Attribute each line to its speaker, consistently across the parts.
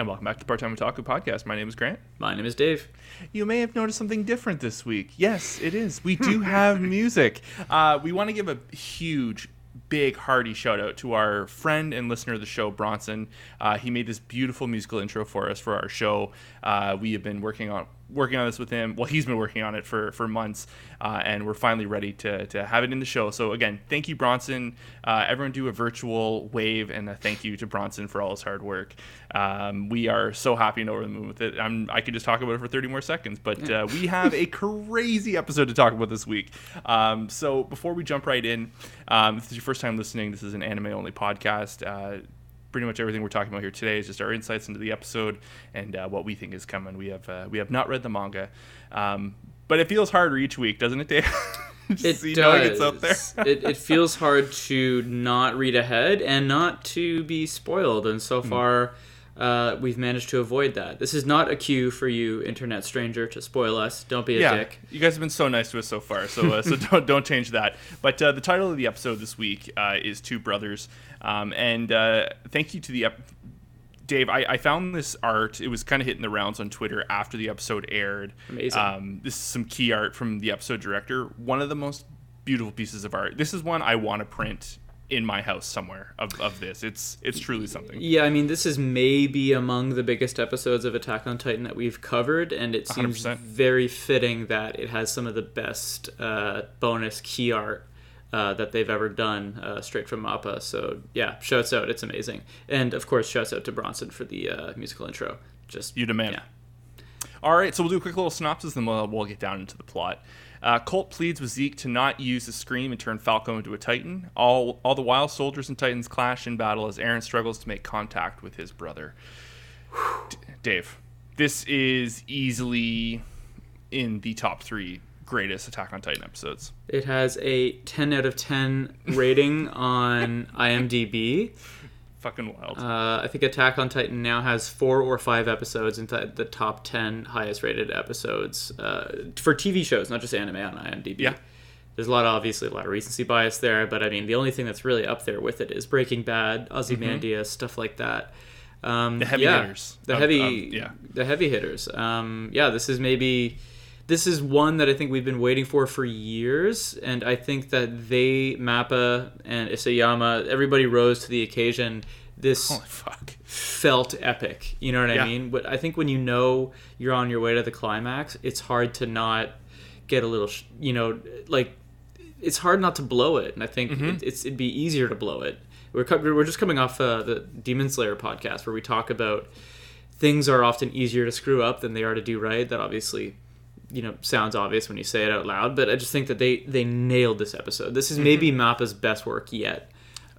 Speaker 1: And welcome back to the Part Time Otaku Podcast. My name is Grant.
Speaker 2: My name is Dave.
Speaker 1: You may have noticed something different this week. Yes, it is. We do have music. Uh, we want to give a huge, big, hearty shout out to our friend and listener of the show, Bronson. Uh, he made this beautiful musical intro for us for our show. Uh, we have been working on working on this with him. Well, he's been working on it for for months, uh, and we're finally ready to to have it in the show. So again, thank you, Bronson. Uh, everyone, do a virtual wave and a thank you to Bronson for all his hard work. Um, we are so happy and over the moon with it. I'm, I could just talk about it for 30 more seconds, but uh, we have a crazy episode to talk about this week. Um, so before we jump right in, um, if this is your first time listening, this is an anime only podcast. Pretty much everything we're talking about here today is just our insights into the episode and uh, what we think is coming. We have uh, we have not read the manga, um, but it feels harder each week, doesn't it, Dave?
Speaker 2: It does.
Speaker 1: it's out there.
Speaker 2: it, it feels hard to not read ahead and not to be spoiled, and
Speaker 1: Hmm.
Speaker 2: so far. Uh, we've managed to avoid that. This is not a cue for you, internet stranger, to spoil us. Don't be a
Speaker 1: yeah,
Speaker 2: dick.
Speaker 1: you guys have been so nice to us so far, so uh, so don't don't change that. But uh, the title of the episode this week uh, is Two Brothers, um, and uh, thank you to the ep- Dave. I, I found this art. It was kind of hitting the rounds on Twitter after the episode aired.
Speaker 2: Amazing.
Speaker 1: Um, this is some key art from the episode director. One of the most beautiful pieces of art. This is one I want to print in my house somewhere of, of this. It's it's truly something.
Speaker 2: Yeah, I mean, this is maybe among the biggest episodes of Attack on Titan that we've covered, and it seems
Speaker 1: 100%.
Speaker 2: very fitting that it has some of the best uh, bonus key art uh, that they've ever done uh, straight from Mappa. So, yeah, shouts out. It's amazing. And, of course, shouts out to Bronson for the uh, musical intro. Just
Speaker 1: You demand.
Speaker 2: Yeah.
Speaker 1: All right, so we'll do a quick little synopsis, and we'll, we'll get down into the plot. Uh, Colt pleads with Zeke to not use the scream and turn Falco into a Titan. All, all the while, soldiers and Titans clash in battle as Eren struggles to make contact with his brother. D- Dave, this is easily in the top three greatest Attack on Titan episodes.
Speaker 2: It has a 10 out of 10 rating on IMDb.
Speaker 1: Fucking wild.
Speaker 2: Uh, I think Attack on Titan now has four or five episodes in th- the top 10 highest rated episodes uh, for TV shows, not just anime on IMDb.
Speaker 1: Yeah.
Speaker 2: There's a lot of, obviously, a lot of recency bias there, but I mean, the only thing that's really up there with it is Breaking Bad, Ozymandias, stuff like that. Um,
Speaker 1: Mm-hmm. The heavy
Speaker 2: yeah,
Speaker 1: hitters
Speaker 2: The
Speaker 1: of-
Speaker 2: heavy,
Speaker 1: of- yeah.
Speaker 2: the heavy hitters. Um, yeah, this is maybe this is one that I think we've been waiting for for years, and I think that they, Mappa and Isayama, everybody rose to the occasion. This
Speaker 1: fuck.
Speaker 2: felt epic. You know what
Speaker 1: Yeah.
Speaker 2: I mean? But I think when you know you're on your way to the climax, it's hard to not get a little, sh- you know, like it's hard not to blow it. And I think
Speaker 1: Mm-hmm.
Speaker 2: it, it's it'd be easier to blow it. We're co- we're just coming off uh, the Demon Slayer podcast where we talk about things are often easier to screw up than they are to do right. That obviously. You know, sounds obvious when you say it out loud, but I just think that they they nailed this episode. This is maybe Mappa's best work yet.
Speaker 1: Mm-hmm.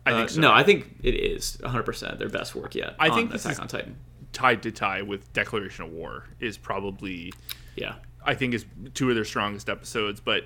Speaker 1: I
Speaker 2: Uh,
Speaker 1: think so.
Speaker 2: No, I think it is 100% their best work yet.
Speaker 1: I think
Speaker 2: Attack on Titan.
Speaker 1: Tied to tie with Declaration of War is probably
Speaker 2: Yeah.
Speaker 1: I think is two of their strongest episodes. But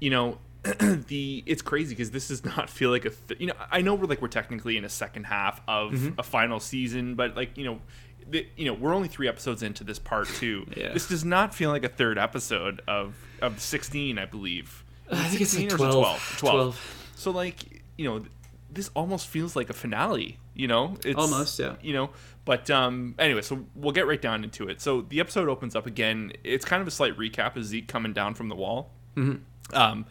Speaker 1: you know, the it's crazy because this does not feel like a th- you know I know we're like we're technically in a second half of
Speaker 2: Mm-hmm.
Speaker 1: a final season, but like you know. The, you know we're only three episodes into this part two.
Speaker 2: Yeah.
Speaker 1: This does not feel like a third episode of of sixteen, I believe.
Speaker 2: I think it's
Speaker 1: 16
Speaker 2: like
Speaker 1: or is it
Speaker 2: 12.
Speaker 1: 12?
Speaker 2: 12.
Speaker 1: So like you know, this almost feels like a finale. You know, it's,
Speaker 2: Almost, yeah.
Speaker 1: You know, but um, anyway, so we'll get right down into it. So the episode opens up again. It's kind of a slight recap of Zeke coming down from the wall, mm-hmm. um,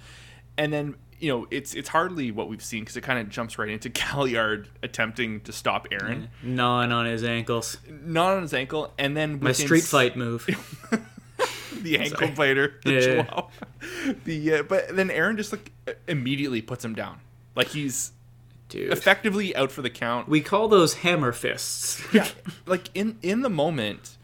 Speaker 1: and then you know it's it's hardly what we've seen because it kind of jumps right into Galliard attempting to stop Eren,
Speaker 2: Gnawing on his ankles.
Speaker 1: not on his ankle, and then
Speaker 2: My street
Speaker 1: s-
Speaker 2: fight move.
Speaker 1: the ankle
Speaker 2: Sorry.
Speaker 1: biter, the
Speaker 2: Yeah, yeah.
Speaker 1: chihuahua. the uh, but then Eren just like immediately puts him down, like he's
Speaker 2: Dude.
Speaker 1: effectively out for the count.
Speaker 2: We call those hammer fists.
Speaker 1: yeah, like in in the moment,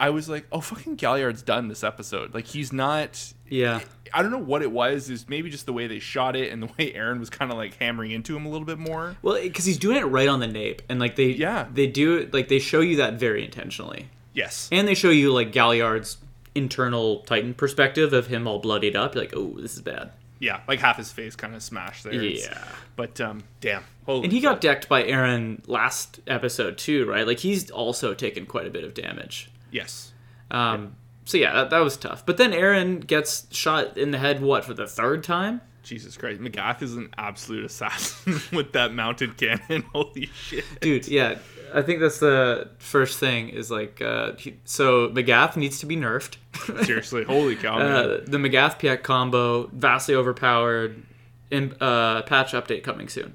Speaker 1: I was like, "Oh, fucking Galliard's done this episode." Like he's not.
Speaker 2: yeah.
Speaker 1: I don't know what it was. Is maybe just the way they shot it and the way Eren was kind of like hammering into him a little bit more.
Speaker 2: Well, because he's doing it right on the nape, and like they,
Speaker 1: Yeah.
Speaker 2: they do it like they show you that very intentionally.
Speaker 1: Yes.
Speaker 2: And they show you like Galliard's internal Titan perspective of him all bloodied up. You're like, oh, this is bad.
Speaker 1: Yeah, like half his face kind of smashed there. It's-
Speaker 2: Yeah.
Speaker 1: But um, damn. Holy
Speaker 2: And he got decked by Eren last episode too, right? Like he's also taken quite a bit of damage.
Speaker 1: yes.
Speaker 2: Um, so yeah, that, that was tough. But then Eren gets shot in the head. What for the third time?
Speaker 1: Jesus Christ, Magath is an absolute assassin with that mounted cannon. Holy shit,
Speaker 2: dude yeah i think that's the first thing is like uh, he, so Magath needs to be nerfed
Speaker 1: Seriously, holy cow,
Speaker 2: uh, the Magath Piek combo vastly overpowered in, uh, patch update coming soon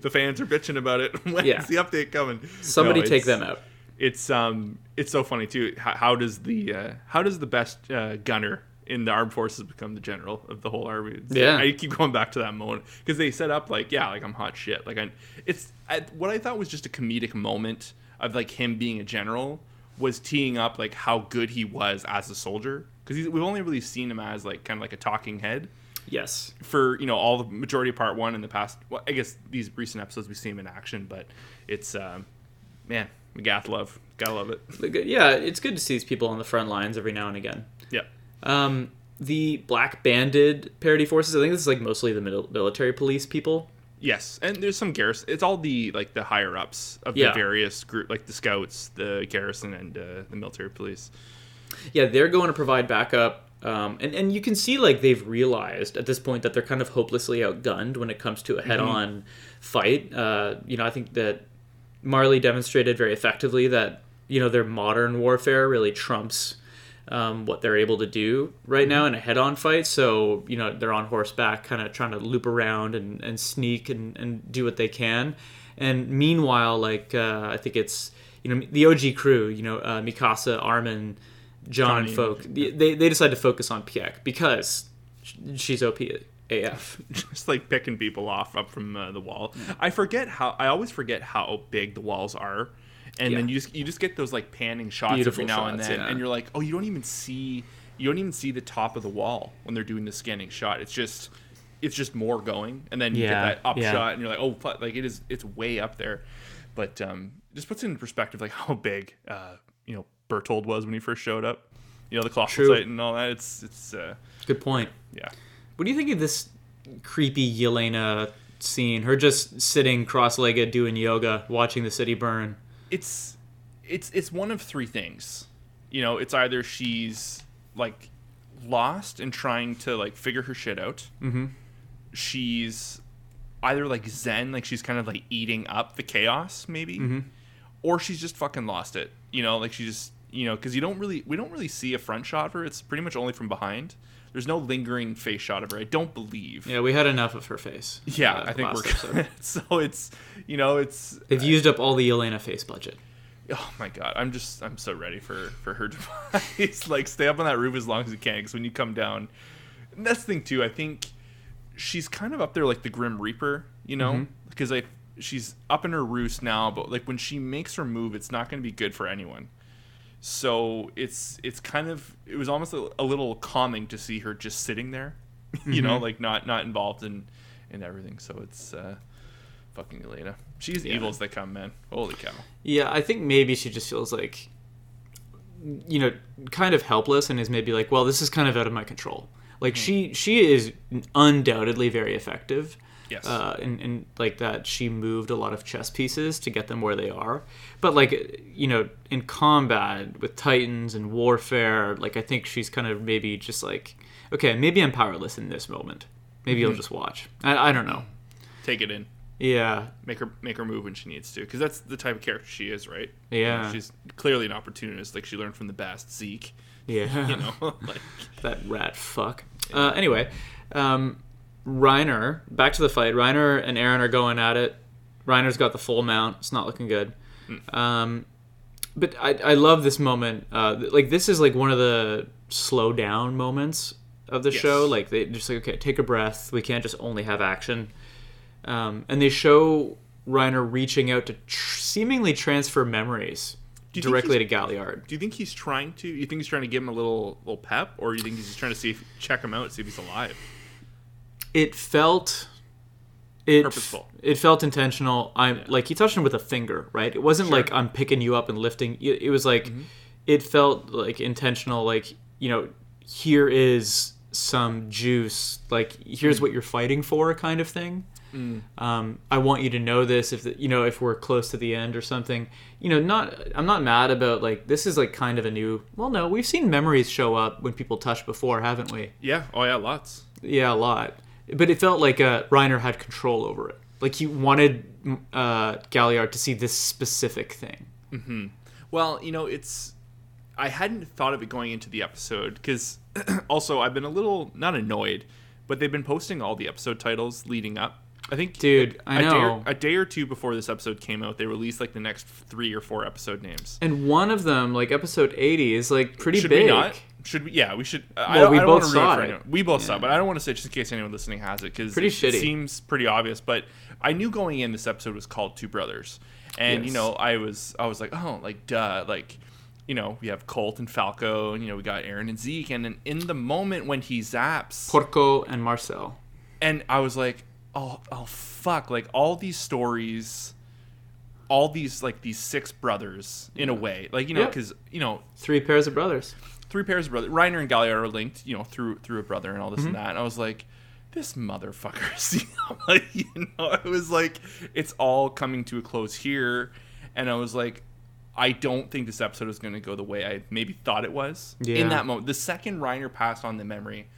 Speaker 1: the fans are bitching about it. When's
Speaker 2: Yeah.
Speaker 1: the update coming?
Speaker 2: somebody
Speaker 1: No,
Speaker 2: take them out
Speaker 1: It's um, it's so funny too. How, how does the uh, how does the best uh, gunner in the armed forces become the general of the whole army? It's-
Speaker 2: Yeah.
Speaker 1: I keep going back to that moment because they set up like yeah, like I'm hot shit. Like I, it's I, what I thought was just a comedic moment of like him being a general was teeing up like how good he was as a soldier because we've only really seen him as like kind of like a talking head
Speaker 2: yes
Speaker 1: for you know all the majority of part one in the past well i guess these recent episodes we see him in action but it's um man Magath love. Gotta love it.
Speaker 2: Yeah it's good to see these people on the front lines every now and again.
Speaker 1: Yeah
Speaker 2: um, the black banded Paradis forces i think this is like mostly the military police people.
Speaker 1: Yes and there's some garrison it's all the like the higher ups of
Speaker 2: Yeah.
Speaker 1: the various group like the scouts the garrison and uh, the military police.
Speaker 2: Yeah they're going to provide backup um, and, and you can see like they've realized at this point that they're kind of hopelessly outgunned when it comes to a head-on fight. Uh, you know i think that marley demonstrated very effectively that you know their modern warfare really trumps um, what they're able to do right now in a head-on fight. So you know they're on horseback kind of trying to loop around and, and sneak and, and do what they can. And meanwhile like uh, i think it's you know the og crew you know uh, mikasa armin Jean
Speaker 1: Johnny.
Speaker 2: Folk, they, they decide to focus on Piek because she's OP AF.
Speaker 1: just like picking people off up from uh, the wall i forget how i always forget how big the walls are and then you just you just get those like panning shots
Speaker 2: Beautiful
Speaker 1: every now and then
Speaker 2: yeah.
Speaker 1: and you're like oh you don't even see you don't even see the top of the wall when they're doing the scanning shot it's just it's just more going and then you
Speaker 2: Yeah,
Speaker 1: get that up
Speaker 2: yeah.
Speaker 1: shot and you're like oh fuck, like it is it's way up there but um just puts it in perspective like how big uh you know Bertholdt was when he first showed up you know the colossal
Speaker 2: True.
Speaker 1: titan and all that it's it's uh
Speaker 2: Good point.
Speaker 1: yeah
Speaker 2: What do you think of this creepy Yelena scene? Her just sitting cross-legged doing yoga, watching the city burn.
Speaker 1: it's it's it's one of three things. You know, it's either she's like lost and trying to like figure her shit out. Mm-hmm. She's either like zen, like she's kind of like eating up the chaos, maybe, or she's just fucking lost it. You know, like she just you know because you don't really we don't really see a front shot of her. It's pretty much only from behind. There's no lingering face shot of her. I don't believe.
Speaker 2: Yeah, we had enough of her face.
Speaker 1: Yeah,
Speaker 2: uh,
Speaker 1: I think we're good. so it's you know it's
Speaker 2: They've used up all the Yelena face budget.
Speaker 1: Oh my god, I'm just I'm so ready for for her demise. like stay up on that roof as long as you can, because when you come down, and that's the thing too. I think she's kind of up there like the Grim Reaper, you know, because like she's up in her roost now, but like when she makes her move, it's not going to be good for anyone. So it's it's kind of it was almost a, a little calming to see her just sitting there, you know, like not not involved in in everything. So it's uh fucking Yelena. She's
Speaker 2: Yeah.
Speaker 1: evil as they come, man. Holy cow.
Speaker 2: Yeah, I think maybe she just feels like, you know, kind of helpless and is maybe like, well, this is kind of out of my control. Like she she is undoubtedly very effective.
Speaker 1: Yes.
Speaker 2: Uh, and, and like that, she moved a lot of chess pieces to get them where they are. But like, you know, in combat with Titans and warfare, like I think she's kind of maybe just like, okay, maybe I'm powerless in this moment. Maybe you'll just watch. I, I don't know.
Speaker 1: Take it in.
Speaker 2: Yeah,
Speaker 1: make her make her move when she needs to because that's the type of character she is right You know,
Speaker 2: Yeah.
Speaker 1: she's clearly an opportunist like she learned from the best zeke
Speaker 2: yeah.
Speaker 1: you know like
Speaker 2: that rat fuck. Uh, anyway, um, Reiner, back to the fight. Reiner and Eren are going at it. Reiner's got the full mount. It's not looking good. Um, but I, I love this moment. Uh, like this is like one of the slow down moments of the
Speaker 1: Yes.
Speaker 2: show. Like they just like okay, take a breath. We can't just only have action. Um, and they show Reiner reaching out to tr- seemingly transfer memories
Speaker 1: Do you think
Speaker 2: directly to Galliard.
Speaker 1: do you think he's trying to you think he's trying to give him a little little pep or you think he's just trying to see if check him out see if he's alive
Speaker 2: it felt it
Speaker 1: purposeful.
Speaker 2: it felt intentional. I'm like he touched him with a finger, right? It wasn't like I'm picking you up and lifting. It, it was like
Speaker 1: Mm-hmm.
Speaker 2: it felt like intentional. Like you know, here is some juice. Like here's
Speaker 1: Mm.
Speaker 2: what you're fighting for, kind of thing. Um, I want you to know this. If the, you know, if we're close to the end or something, you know, not. I'm not mad about like this is like kind of a new. Well, no, we've seen memories show up when people touch before, haven't we?
Speaker 1: Yeah. Oh yeah, lots.
Speaker 2: Yeah, a lot. But it felt like uh, Reiner had control over it. Like he wanted uh, Galliard to see this specific thing.
Speaker 1: Well, you know, it's I hadn't thought of it going into the episode because also I've been a little not annoyed, but they've been posting all the episode titles leading up. I think,
Speaker 2: Dude,
Speaker 1: a,
Speaker 2: I
Speaker 1: a Day
Speaker 2: know.
Speaker 1: or, a day or two before this episode came out, they released like the next three or four episode names.
Speaker 2: And one of them, like episode 80, is like pretty
Speaker 1: Should
Speaker 2: big.
Speaker 1: Should we? Yeah, we should. I
Speaker 2: Well,
Speaker 1: don't,
Speaker 2: we
Speaker 1: I don't
Speaker 2: both saw
Speaker 1: for
Speaker 2: it.
Speaker 1: anyone. We both saw,
Speaker 2: Yeah.
Speaker 1: it, but I don't want to say just in case anyone listening has it because it,
Speaker 2: shitty.
Speaker 1: seems pretty obvious. But I knew going in this episode was called Two Brothers, and you know I was I was like oh like duh like you know we have Colt and Falco and you know we got Eren and Zeke and then in the moment when he zaps
Speaker 2: Porco and Marcel.
Speaker 1: and I was like oh oh fuck like all these stories. All these like these six brothers in a way, like you know, because you know
Speaker 2: Three pairs of brothers.
Speaker 1: Three pairs of brothers. Reiner and Galliard are linked, you know, through through a brother and all this
Speaker 2: Mm-hmm.
Speaker 1: and that. And I was like, this motherfucker. Like, you know, it was like it's all coming to a close here, and I was like, I don't think this episode is going to go the way I maybe thought it was.
Speaker 2: Yeah.
Speaker 1: In that moment, the second Reiner passed on the memory,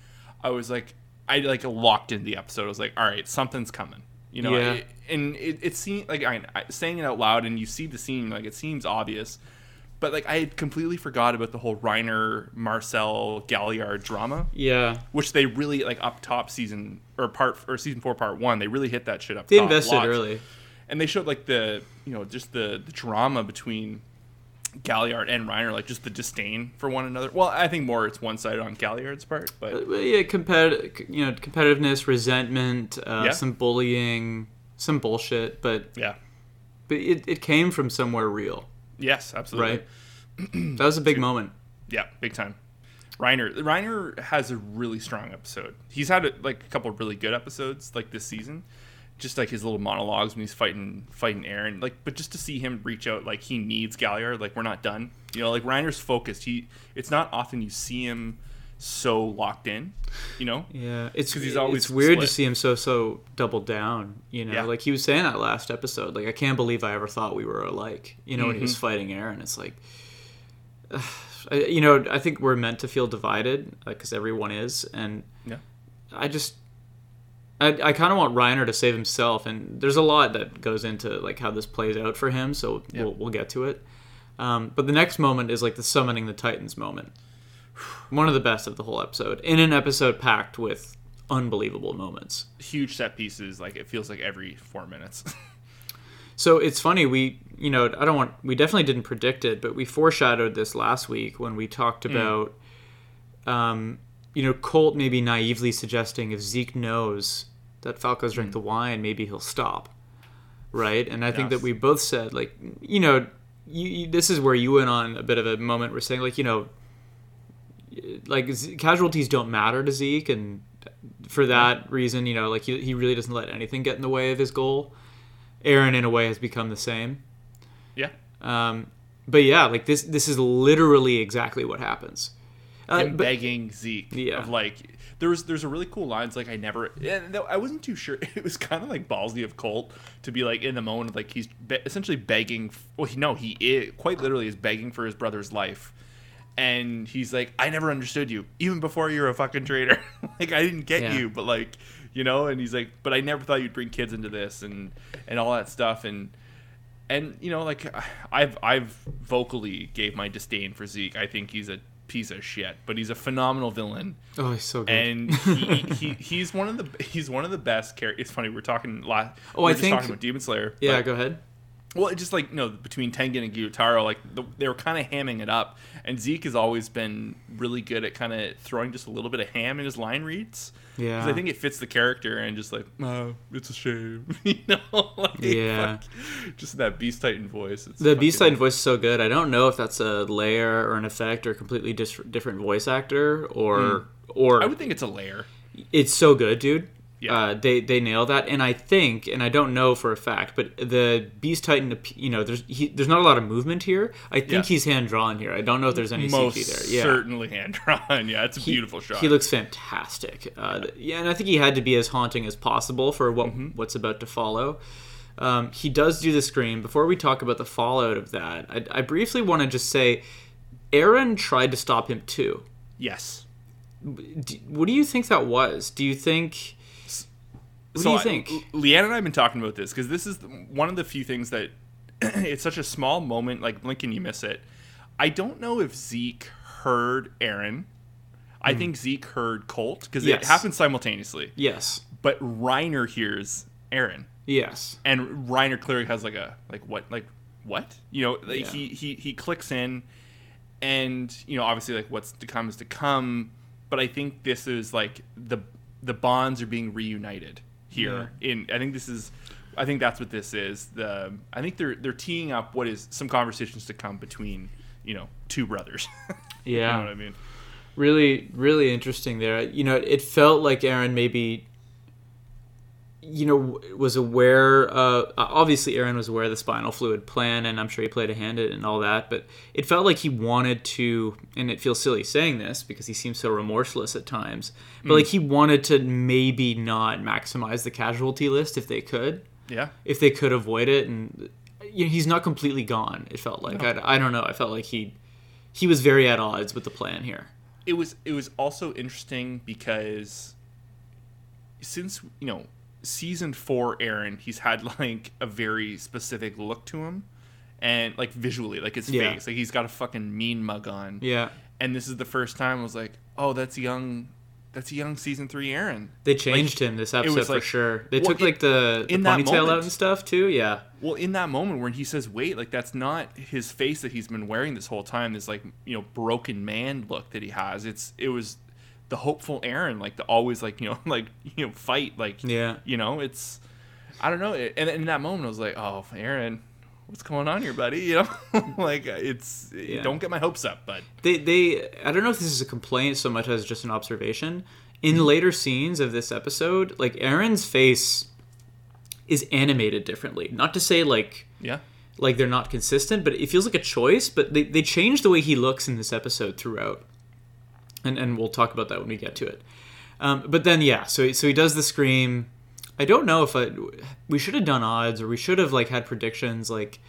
Speaker 1: I was like, I like locked in the episode. I was like, all right, something's coming. You know,
Speaker 2: Yeah.
Speaker 1: it- and it, it seemed like I, I saying it out loud, and you see the scene, like it seems obvious. But like I had completely forgot about the whole Reiner Marcel Galliard drama,
Speaker 2: Yeah.
Speaker 1: which they really like up top season or part or season four part one. They really hit that shit up.
Speaker 2: They
Speaker 1: top
Speaker 2: invested
Speaker 1: lots.
Speaker 2: early.
Speaker 1: and they showed like the you know just the the drama between Galliard and Reiner, like just the disdain for one another. Well, I think more it's one sided on Galliard's part, but
Speaker 2: But yeah, competitive, you know, competitiveness, resentment, uh,
Speaker 1: Yeah.
Speaker 2: some bullying, some bullshit. But
Speaker 1: yeah,
Speaker 2: but it, it came from somewhere real,
Speaker 1: yes, absolutely.
Speaker 2: right? that was a big moment.
Speaker 1: Yeah, big time. Reiner Reiner has a really strong episode. He's had like a couple of really good episodes like this season. Just like his little monologues when he's fighting fighting Eren, like but just to see him reach out like he needs Galliard, like we're not done. You know, like Reiner's focused. He it's not often you see him so locked in, you know?
Speaker 2: Yeah, it's
Speaker 1: 'Cause he's always
Speaker 2: it's weird to see him so so doubled down. You know,
Speaker 1: Yeah.
Speaker 2: like he was saying that last episode. Like I can't believe I ever thought we were alike. You know, when he was
Speaker 1: Mm-hmm.
Speaker 2: fighting Eren, it's like, I, you know, I think we're meant to feel divided because everyone is, and
Speaker 1: Yeah.
Speaker 2: I just. I, I kind of want Reiner to save himself, and there's a lot that goes into like how this plays out for him. So
Speaker 1: Yeah.
Speaker 2: we'll, we'll get to it. Um, but the next moment is like the summoning the Titans moment. One of the best of the whole episode. In an episode packed with unbelievable moments.
Speaker 1: Huge set pieces, like it feels like every four minutes.
Speaker 2: So it's funny, we, you know, I don't want, we definitely didn't predict it, but we foreshadowed this last week when we talked about, um, you know, Colt maybe naively suggesting if Zeke knows that Falco's drank the wine, maybe he'll stop. Right? And I think that we both said, like, you know, you, you, this is where you went on a bit of a moment. We're saying, like, you know, like casualties don't matter to Zeke, and for that reason, you know, like he, he really doesn't let anything get in the way of his goal. Eren, in a way, has become the same.
Speaker 1: yeah.
Speaker 2: Um, but yeah, like this, this is literally exactly what happens. Uh,
Speaker 1: him
Speaker 2: but
Speaker 1: begging Zeke
Speaker 2: Yeah.
Speaker 1: of like there's there's a really cool lines like I never and I wasn't too sure it was kind of like ballsy of Colt to be like in the moment like he's be- essentially begging well he no he is, quite literally is begging for his brother's life and he's like I never understood you even before you were a fucking traitor like I didn't get
Speaker 2: Yeah.
Speaker 1: you but like you know and he's like but I never thought you'd bring kids into this and and all that stuff and and you know like i've i've vocally gave my disdain for zeke i think he's a piece of shit but he's a phenomenal villain
Speaker 2: oh, he's so good.
Speaker 1: and he, he he's one of the he's one of the best characters it's funny we're talking last
Speaker 2: Oh,
Speaker 1: we
Speaker 2: I
Speaker 1: were just
Speaker 2: think-
Speaker 1: talking about demon slayer
Speaker 2: yeah, go ahead.
Speaker 1: Well, it's just like you know between Tengen and Gyutaro, like the, they were kind of hamming it up, and Zeke has always been really good at kind of throwing just a little bit of ham in his line reads.
Speaker 2: Yeah.
Speaker 1: I think it fits the character and just like, oh, it's a shame, you know, like,
Speaker 2: Yeah.
Speaker 1: fuck, just that Beast Titan voice. It's
Speaker 2: The Beast Titan voice is so good. I don't know if that's a layer or an effect or a completely dis- different voice actor or or
Speaker 1: Hmm. I would think it's a layer.
Speaker 2: it's so good, dude.
Speaker 1: Yeah.
Speaker 2: Uh, they they nail that, and I think, and I don't know for a fact, but the Beast Titan, you know, there's he, there's not a lot of movement here. I think
Speaker 1: Yeah.
Speaker 2: he's hand drawn here. I don't know if there's any
Speaker 1: Most
Speaker 2: CG there. Yeah,
Speaker 1: certainly hand drawn. Yeah, it's a beautiful shot.
Speaker 2: He looks fantastic. Uh, yeah, and I think he had to be as haunting as possible for what
Speaker 1: Mm-hmm.
Speaker 2: what's about to follow. Um, he does do the scream. Before we talk about the fallout of that, I, I briefly want to just say, Eren tried to stop him too.
Speaker 1: yes.
Speaker 2: What do you think that was? Do you think? What do you
Speaker 1: I-
Speaker 2: think?
Speaker 1: Leanne and I have been talking about this because this is one of the few things that it's such a small moment. Like and you miss it. I don't know if Zeke heard Eren. I think Zeke heard Colt because it
Speaker 2: Hmm. Yes.
Speaker 1: happened simultaneously.
Speaker 2: yes.
Speaker 1: But Reiner hears Eren,
Speaker 2: Yes.
Speaker 1: and Reiner clearly has like a like what like what you know like
Speaker 2: Yeah.
Speaker 1: he he he clicks in, and you know obviously like what's to come is to come. But I think this is like the the bonds are being reunited here. In I think this is. I think that's what this is. The I think they're they're teeing up what is some conversations to come between you know two brothers. you
Speaker 2: Yeah.
Speaker 1: know what I mean?
Speaker 2: really really interesting there you know it felt like Eren maybe you know was aware uh obviously Eren was aware of the spinal fluid plan and i'm sure he played a hand in it and all that but it felt like he wanted to and it feels silly saying this because he seems so remorseless at times but like he wanted to maybe not maximize the casualty list if they could.
Speaker 1: Yeah.
Speaker 2: if they could avoid it and you know, he's not completely gone it felt like. I, I don't know i felt like he he was very at odds with the plan here.
Speaker 1: It was it was also interesting because since you know season four Eren he's had like a very specific look to him and like visually like his
Speaker 2: Yeah.
Speaker 1: face like he's got a fucking mean mug on
Speaker 2: yeah
Speaker 1: and this is the first time i was like oh that's young that's a young season three Eren
Speaker 2: They changed him this episode
Speaker 1: was
Speaker 2: for sure. They
Speaker 1: well,
Speaker 2: took
Speaker 1: in-
Speaker 2: like the, the ponytail out and stuff too. Yeah,
Speaker 1: well in that moment when he says wait like that's not his face that he's been wearing this whole time this like you know broken man look that he has it's it was the hopeful Eren like the always like you know like you know fight like
Speaker 2: yeah.
Speaker 1: you know it's i don't know and in that moment i was like oh Eren what's going on here buddy you know like it's
Speaker 2: Yeah.
Speaker 1: don't get my hopes up but
Speaker 2: They they I don't know if this is a complaint so much as just an observation. In
Speaker 1: Mm-hmm.
Speaker 2: later scenes of this episode, like Eren's face is animated differently. Not to say like
Speaker 1: yeah
Speaker 2: like they're not consistent, but it feels like a choice. But they they change the way he looks in this episode throughout, and and we'll talk about that when we get to it. Um, but then yeah, so so he does the scream. I don't know if I we should have done odds or we should have like had predictions like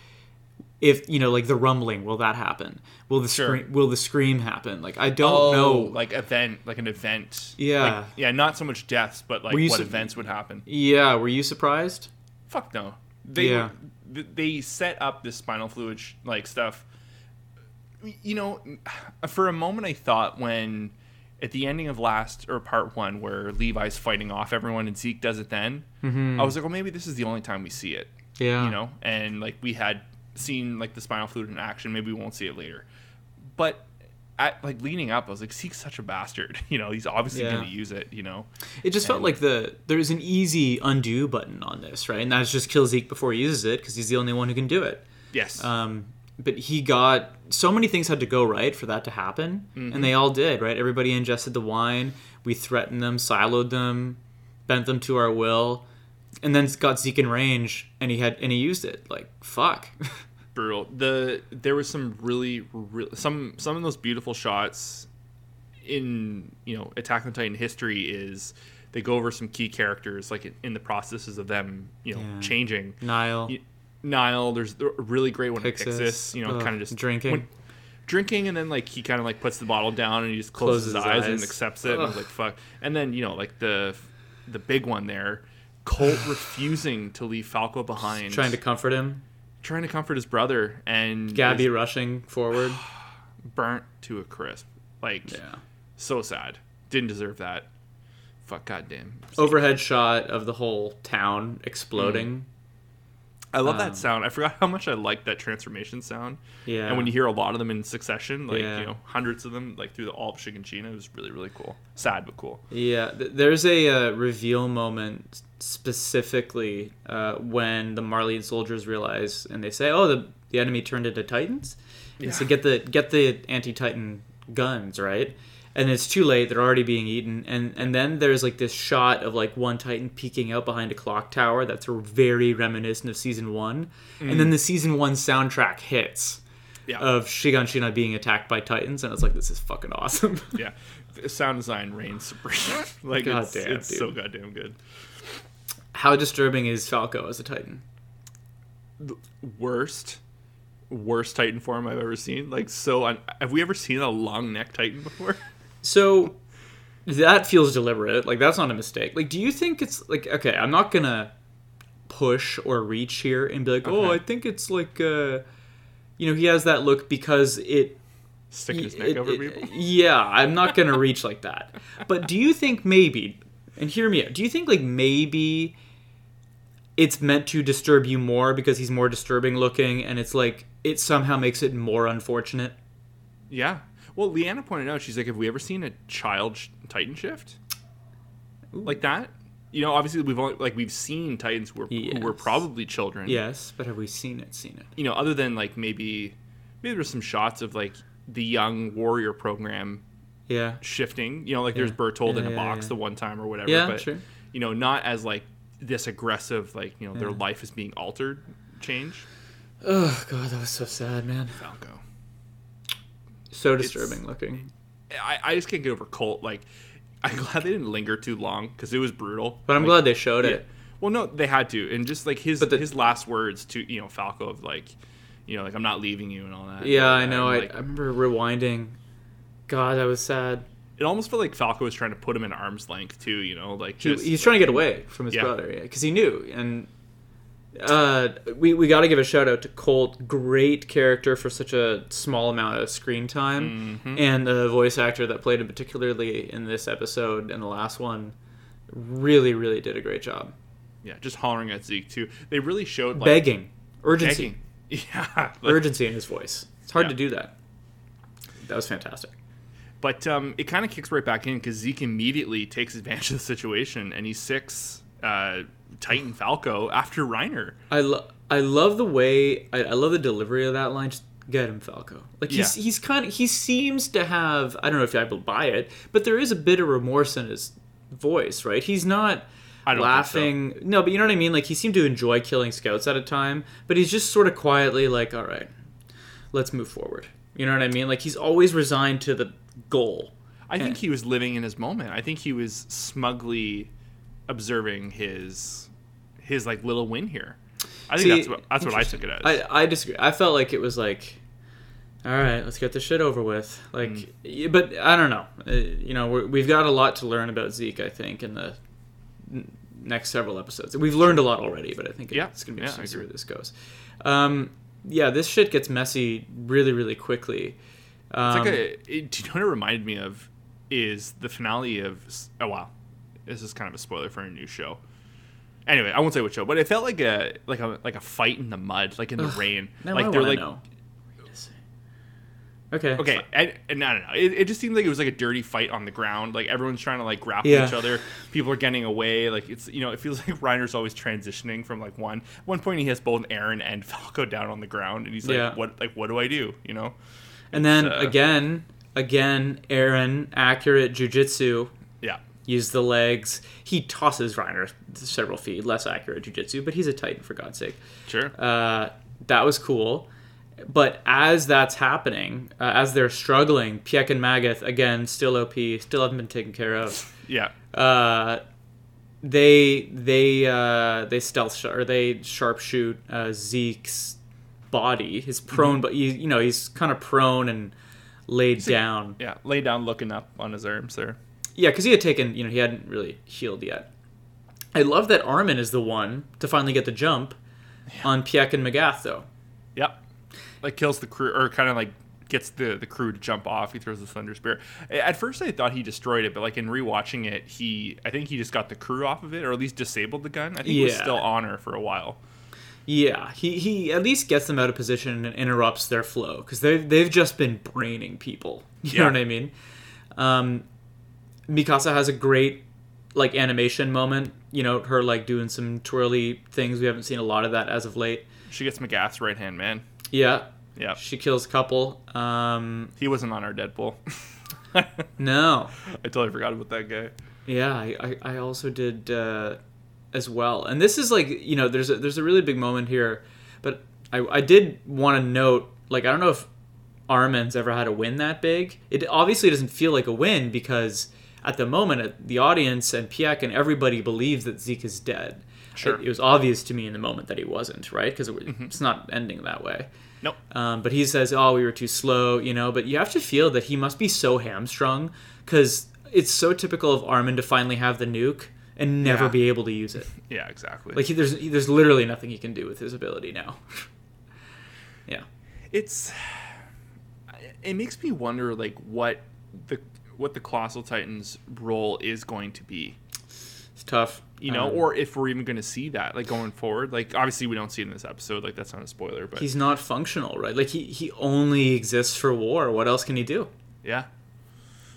Speaker 2: if you know like the rumbling will that happen will the
Speaker 1: Sure.
Speaker 2: scream will the scream happen like I don't
Speaker 1: oh
Speaker 2: know
Speaker 1: like event like an event
Speaker 2: Yeah.
Speaker 1: Like, yeah not so much deaths but like what
Speaker 2: su-
Speaker 1: events would happen
Speaker 2: yeah were you surprised
Speaker 1: fuck no they
Speaker 2: Yeah.
Speaker 1: they set up this spinal fluid sh- like stuff you know for a moment i thought when at the ending of last or part one where levi's fighting off everyone and zeke does it then i was like well maybe this is the only time we see it
Speaker 2: yeah.
Speaker 1: you know? And like we had seen like the spinal fluid in action. Maybe we won't see it later. But at like leading up i was like zeke's such a bastard you know? He's obviously
Speaker 2: Yeah.
Speaker 1: gonna use it you know?
Speaker 2: It just felt like the there's an easy undo button on this, right? And that's just kill Zeke before he uses it because he's the only one who can do it.
Speaker 1: yes.
Speaker 2: Um, but he got so many things had to go right for that to happen, and they mm-hmm. all did, right? Everybody ingested the wine. We threatened them, siloed them, bent them to our will, and then got Zeke in range, and he had and he used it. Like fuck.
Speaker 1: brutal. The there was some really, really some some of those beautiful shots in you know Attack on Titan history is they go over some key characters like in the processes of them you know
Speaker 2: Yeah.
Speaker 1: changing.
Speaker 2: Nile,
Speaker 1: Y- Nile, there's a really great one.
Speaker 2: Pixis,
Speaker 1: Pixis, you know,
Speaker 2: ugh,
Speaker 1: kind of just
Speaker 2: drinking.
Speaker 1: when- drinking, and then like he kind of like puts the bottle down and he just closes,
Speaker 2: Closes
Speaker 1: his
Speaker 2: his
Speaker 1: eyes, and accepts it. And was like, fuck. And then you know, like the the big one there, Colt refusing to leave Falco behind,
Speaker 2: trying to comfort him.
Speaker 1: trying to comfort his brother, and
Speaker 2: Gabby
Speaker 1: is
Speaker 2: rushing forward.
Speaker 1: burnt to a crisp. Like
Speaker 2: Yeah.
Speaker 1: so sad. Didn't deserve that. Fuck, goddamn.
Speaker 2: Overhead shot of the whole town exploding. Mm.
Speaker 1: I love
Speaker 2: Um,
Speaker 1: that sound. I forgot how much I liked that transformation sound.
Speaker 2: Yeah.
Speaker 1: And when you hear a lot of them in succession, like
Speaker 2: Yeah.
Speaker 1: you know, hundreds of them, like through the all of Shiganshina, it was really, really cool. Sad but cool.
Speaker 2: Yeah, there's a uh, reveal moment specifically uh, when the Marleyan soldiers realize and they say, "Oh, the the enemy turned into Titans." And so get the get the anti-Titan guns, right? And it's too late. They're already being eaten, and and then there's like this shot of like one Titan peeking out behind a clock tower that's very reminiscent of season one, and then mm. the season one soundtrack hits
Speaker 1: Yeah.
Speaker 2: of Shiganshina being attacked by Titans, and it's like this is fucking awesome.
Speaker 1: yeah. Sound design reigns supreme. like it's,
Speaker 2: Goddamn,
Speaker 1: it's so goddamn good.
Speaker 2: How disturbing is Falco as a Titan?
Speaker 1: the Worst, worst Titan form I've ever seen. Like so. Un- have we ever seen a long neck Titan before?
Speaker 2: So that feels deliberate. Like that's not a mistake. Like, do you think it's like okay? I'm not gonna push or reach here and be like, oh, I think it's like, uh, you know, he has that look because it.
Speaker 1: Sticking his neck
Speaker 2: it-
Speaker 1: over
Speaker 2: it-
Speaker 1: people.
Speaker 2: Yeah, I'm not gonna reach like that. But do you think maybe? And hear me out. Do you think like maybe it's meant to disturb you more because he's more disturbing looking, and it's like it somehow makes it more unfortunate?
Speaker 1: Yeah. Well, Leanna pointed out, she's like, have we ever seen a child sh- Titan shift like that? You know, obviously we've only like we've seen Titans who were, who were probably children.
Speaker 2: Yes, but have we seen it? Seen it?
Speaker 1: You know, other than like maybe maybe there's some shots of like the young warrior program
Speaker 2: Yeah.
Speaker 1: shifting. You know, like there's
Speaker 2: Yeah.
Speaker 1: Bertholdt in a
Speaker 2: yeah,
Speaker 1: box
Speaker 2: yeah.
Speaker 1: the one time or whatever.
Speaker 2: Yeah,
Speaker 1: but
Speaker 2: sure.
Speaker 1: you know, not as like this aggressive, like you know, their life is being altered. Change.
Speaker 2: Oh god, that was so sad, man.
Speaker 1: Falco.
Speaker 2: So disturbing looking.
Speaker 1: I, I just can't get over Colt. Like, I'm glad they didn't linger too long because it was brutal.
Speaker 2: But I'm
Speaker 1: Like,
Speaker 2: glad they showed
Speaker 1: Yeah.
Speaker 2: it.
Speaker 1: Well, no, they had to, and just like his
Speaker 2: the-
Speaker 1: his last words to you know Falco of like, you know, like I'm not leaving you and all that.
Speaker 2: Yeah, I know. I,
Speaker 1: like,
Speaker 2: I remember rewinding. God, that was sad.
Speaker 1: it almost felt like Falco was trying to put him in arm's length too. You know, like
Speaker 2: He,
Speaker 1: just
Speaker 2: he's trying to get away from his
Speaker 1: Yeah.
Speaker 2: brother, yeah, because he knew. And uh, we we got to give a shout out to Colt. Great character for such a small amount of screen time,
Speaker 1: Mm-hmm.
Speaker 2: and the voice actor that played him particularly in this episode and the last one really really did a great job.
Speaker 1: yeah, just hollering at Zeke too. They really showed like
Speaker 2: Begging, urgency,
Speaker 1: begging. Yeah, like,
Speaker 2: urgency in his voice. It's hard
Speaker 1: Yeah.
Speaker 2: to do that. That was fantastic.
Speaker 1: But um, it kind of kicks right back in because Zeke immediately takes advantage of the situation and he sics uh, Titan Falco after Reiner.
Speaker 2: I love I love the way I, I love the delivery of that line. Just get him, Falco. Like he's
Speaker 1: Yeah.
Speaker 2: he's kind of he seems to have I don't know if I will buy it, but there is a bit of remorse in his voice, right? He's not
Speaker 1: think so.
Speaker 2: laughing. No, but you know what I mean. Like he seemed to enjoy killing scouts at a time, but he's just sort of quietly like, all right, let's move forward. You know what I mean? Like he's always resigned to the goal.
Speaker 1: I think he was living in his moment. I think he was smugly observing his his like little win here. I think
Speaker 2: See,
Speaker 1: that's what that's what I took it as.
Speaker 2: I, I disagree. I felt like it was like, all right, let's get this shit over with. Like,
Speaker 1: Mm.
Speaker 2: but I don't know. Uh, you know, we're, we've got a lot to learn about Zeke. I think in the n- next several episodes. We've learned a lot already, but I think
Speaker 1: Yeah.
Speaker 2: it's gonna be
Speaker 1: Yeah,
Speaker 2: interesting to see where this goes. Um, yeah, this shit gets messy really, really quickly. Um,
Speaker 1: It's like a. It, do you know what it reminded me of? Is the finale of? Oh wow, this is kind of a spoiler for a new show. Anyway, I won't say what show, but it felt like a like a like a fight in the mud, like in the rain. like
Speaker 2: I
Speaker 1: they're like
Speaker 2: know. Okay.
Speaker 1: okay, no, no, no. It, it just seemed like it was like a dirty fight on the ground. Like everyone's trying to like grapple
Speaker 2: Yeah.
Speaker 1: each other. People are getting away. Like it's you know it feels like Reiner's always transitioning from like one. At one point he has both Eren and Falco down on the ground, and he's like,
Speaker 2: Yeah.
Speaker 1: what like what do I do? You know?
Speaker 2: And then
Speaker 1: uh,
Speaker 2: again, again, Eren, accurate jujitsu,
Speaker 1: Yeah.
Speaker 2: Use the legs. He tosses Reiner several feet, less accurate jujitsu, but he's a titan for God's sake.
Speaker 1: Sure.
Speaker 2: Uh, that was cool. But as that's happening, uh, as they're struggling, Piek and Magath again still OP, still haven't been taken care of.
Speaker 1: yeah.
Speaker 2: Uh, they they uh, they stealth sh- or they sharpshoot uh, Zeke's body. His prone, but you you know he's kind of prone and laid down.
Speaker 1: Yeah. laid down, looking up on his arms there.
Speaker 2: Yeah, because he had taken, you know, he hadn't really healed yet. I love that Armin is the one to finally get the jump on Piek and Magath, though.
Speaker 1: Yep. Like kills the crew, or kind of like gets the the crew to jump off. He throws the thunder spear. At first, I thought he destroyed it, but like in rewatching it, he I think he just got the crew off of it, or at least disabled the gun. I think it was still on her for a while.
Speaker 2: Yeah, he, he at least gets them out of position and interrupts their flow because they've, they've just been braining people. You
Speaker 1: Yeah.
Speaker 2: know what I mean? Um, Mikasa has a great like animation moment. You know, her like doing some twirly things. We haven't seen a lot of that as of late.
Speaker 1: She gets Magath's right hand man.
Speaker 2: Yeah,
Speaker 1: Yeah.
Speaker 2: she kills a couple. Um,
Speaker 1: He wasn't on our Deadpool.
Speaker 2: No.
Speaker 1: I totally forgot about that guy.
Speaker 2: Yeah, I, I, I also did uh, as well. And this is like you know, there's a, there's a really big moment here, but I, I did want to note like I don't know if Armin's ever had a win that big. It obviously doesn't feel like a win because at the moment uh, the audience and Piek and everybody believes that Zeke is dead.
Speaker 1: Sure.
Speaker 2: It, it was obvious to me in the moment that he wasn't, right? Because it, it's not ending that way.
Speaker 1: Nope.
Speaker 2: Um, but he says, "Oh, we were too slow," you know. But you have to feel that he must be so hamstrung because it's so typical of Armin to finally have the nuke and never
Speaker 1: Yeah.
Speaker 2: be able to use it.
Speaker 1: Yeah, exactly.
Speaker 2: Like he, there's there's literally nothing he can do with his ability now. yeah.
Speaker 1: it's it makes me wonder like what the what the colossal titans role is going to be
Speaker 2: It's tough.
Speaker 1: you know
Speaker 2: Um,
Speaker 1: or if we're even going to see that like going forward like obviously we don't see it in this episode like that's not a spoiler but
Speaker 2: he's not functional, right? Like he, he only exists for war. What else can he do?
Speaker 1: yeah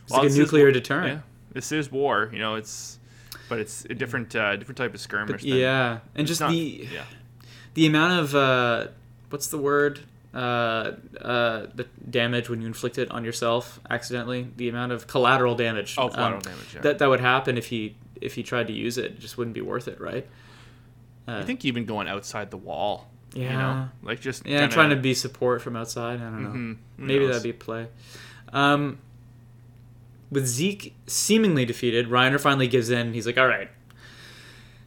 Speaker 2: It's
Speaker 1: Well,
Speaker 2: like a nuclear deterrent.
Speaker 1: yeah this is war you know it's but it's a different uh, different type of skirmish than-
Speaker 2: Yeah, and just
Speaker 1: not-
Speaker 2: the
Speaker 1: yeah
Speaker 2: the amount of uh, what's the word? Uh, uh, the damage when you inflict it on yourself accidentally. The amount of collateral damage.
Speaker 1: oh
Speaker 2: um,
Speaker 1: damage yeah.
Speaker 2: that that would happen if he if he tried to use it. It just wouldn't be worth it, right? Uh,
Speaker 1: i think even going outside the wall
Speaker 2: Yeah.
Speaker 1: you know like just
Speaker 2: yeah,
Speaker 1: kinda-
Speaker 2: trying to be support from outside. I don't know.
Speaker 1: Mhm.
Speaker 2: Maybe
Speaker 1: knows?
Speaker 2: that'd be a play. Um, with Zeke seemingly defeated, Reiner finally gives in. He's like, "All right."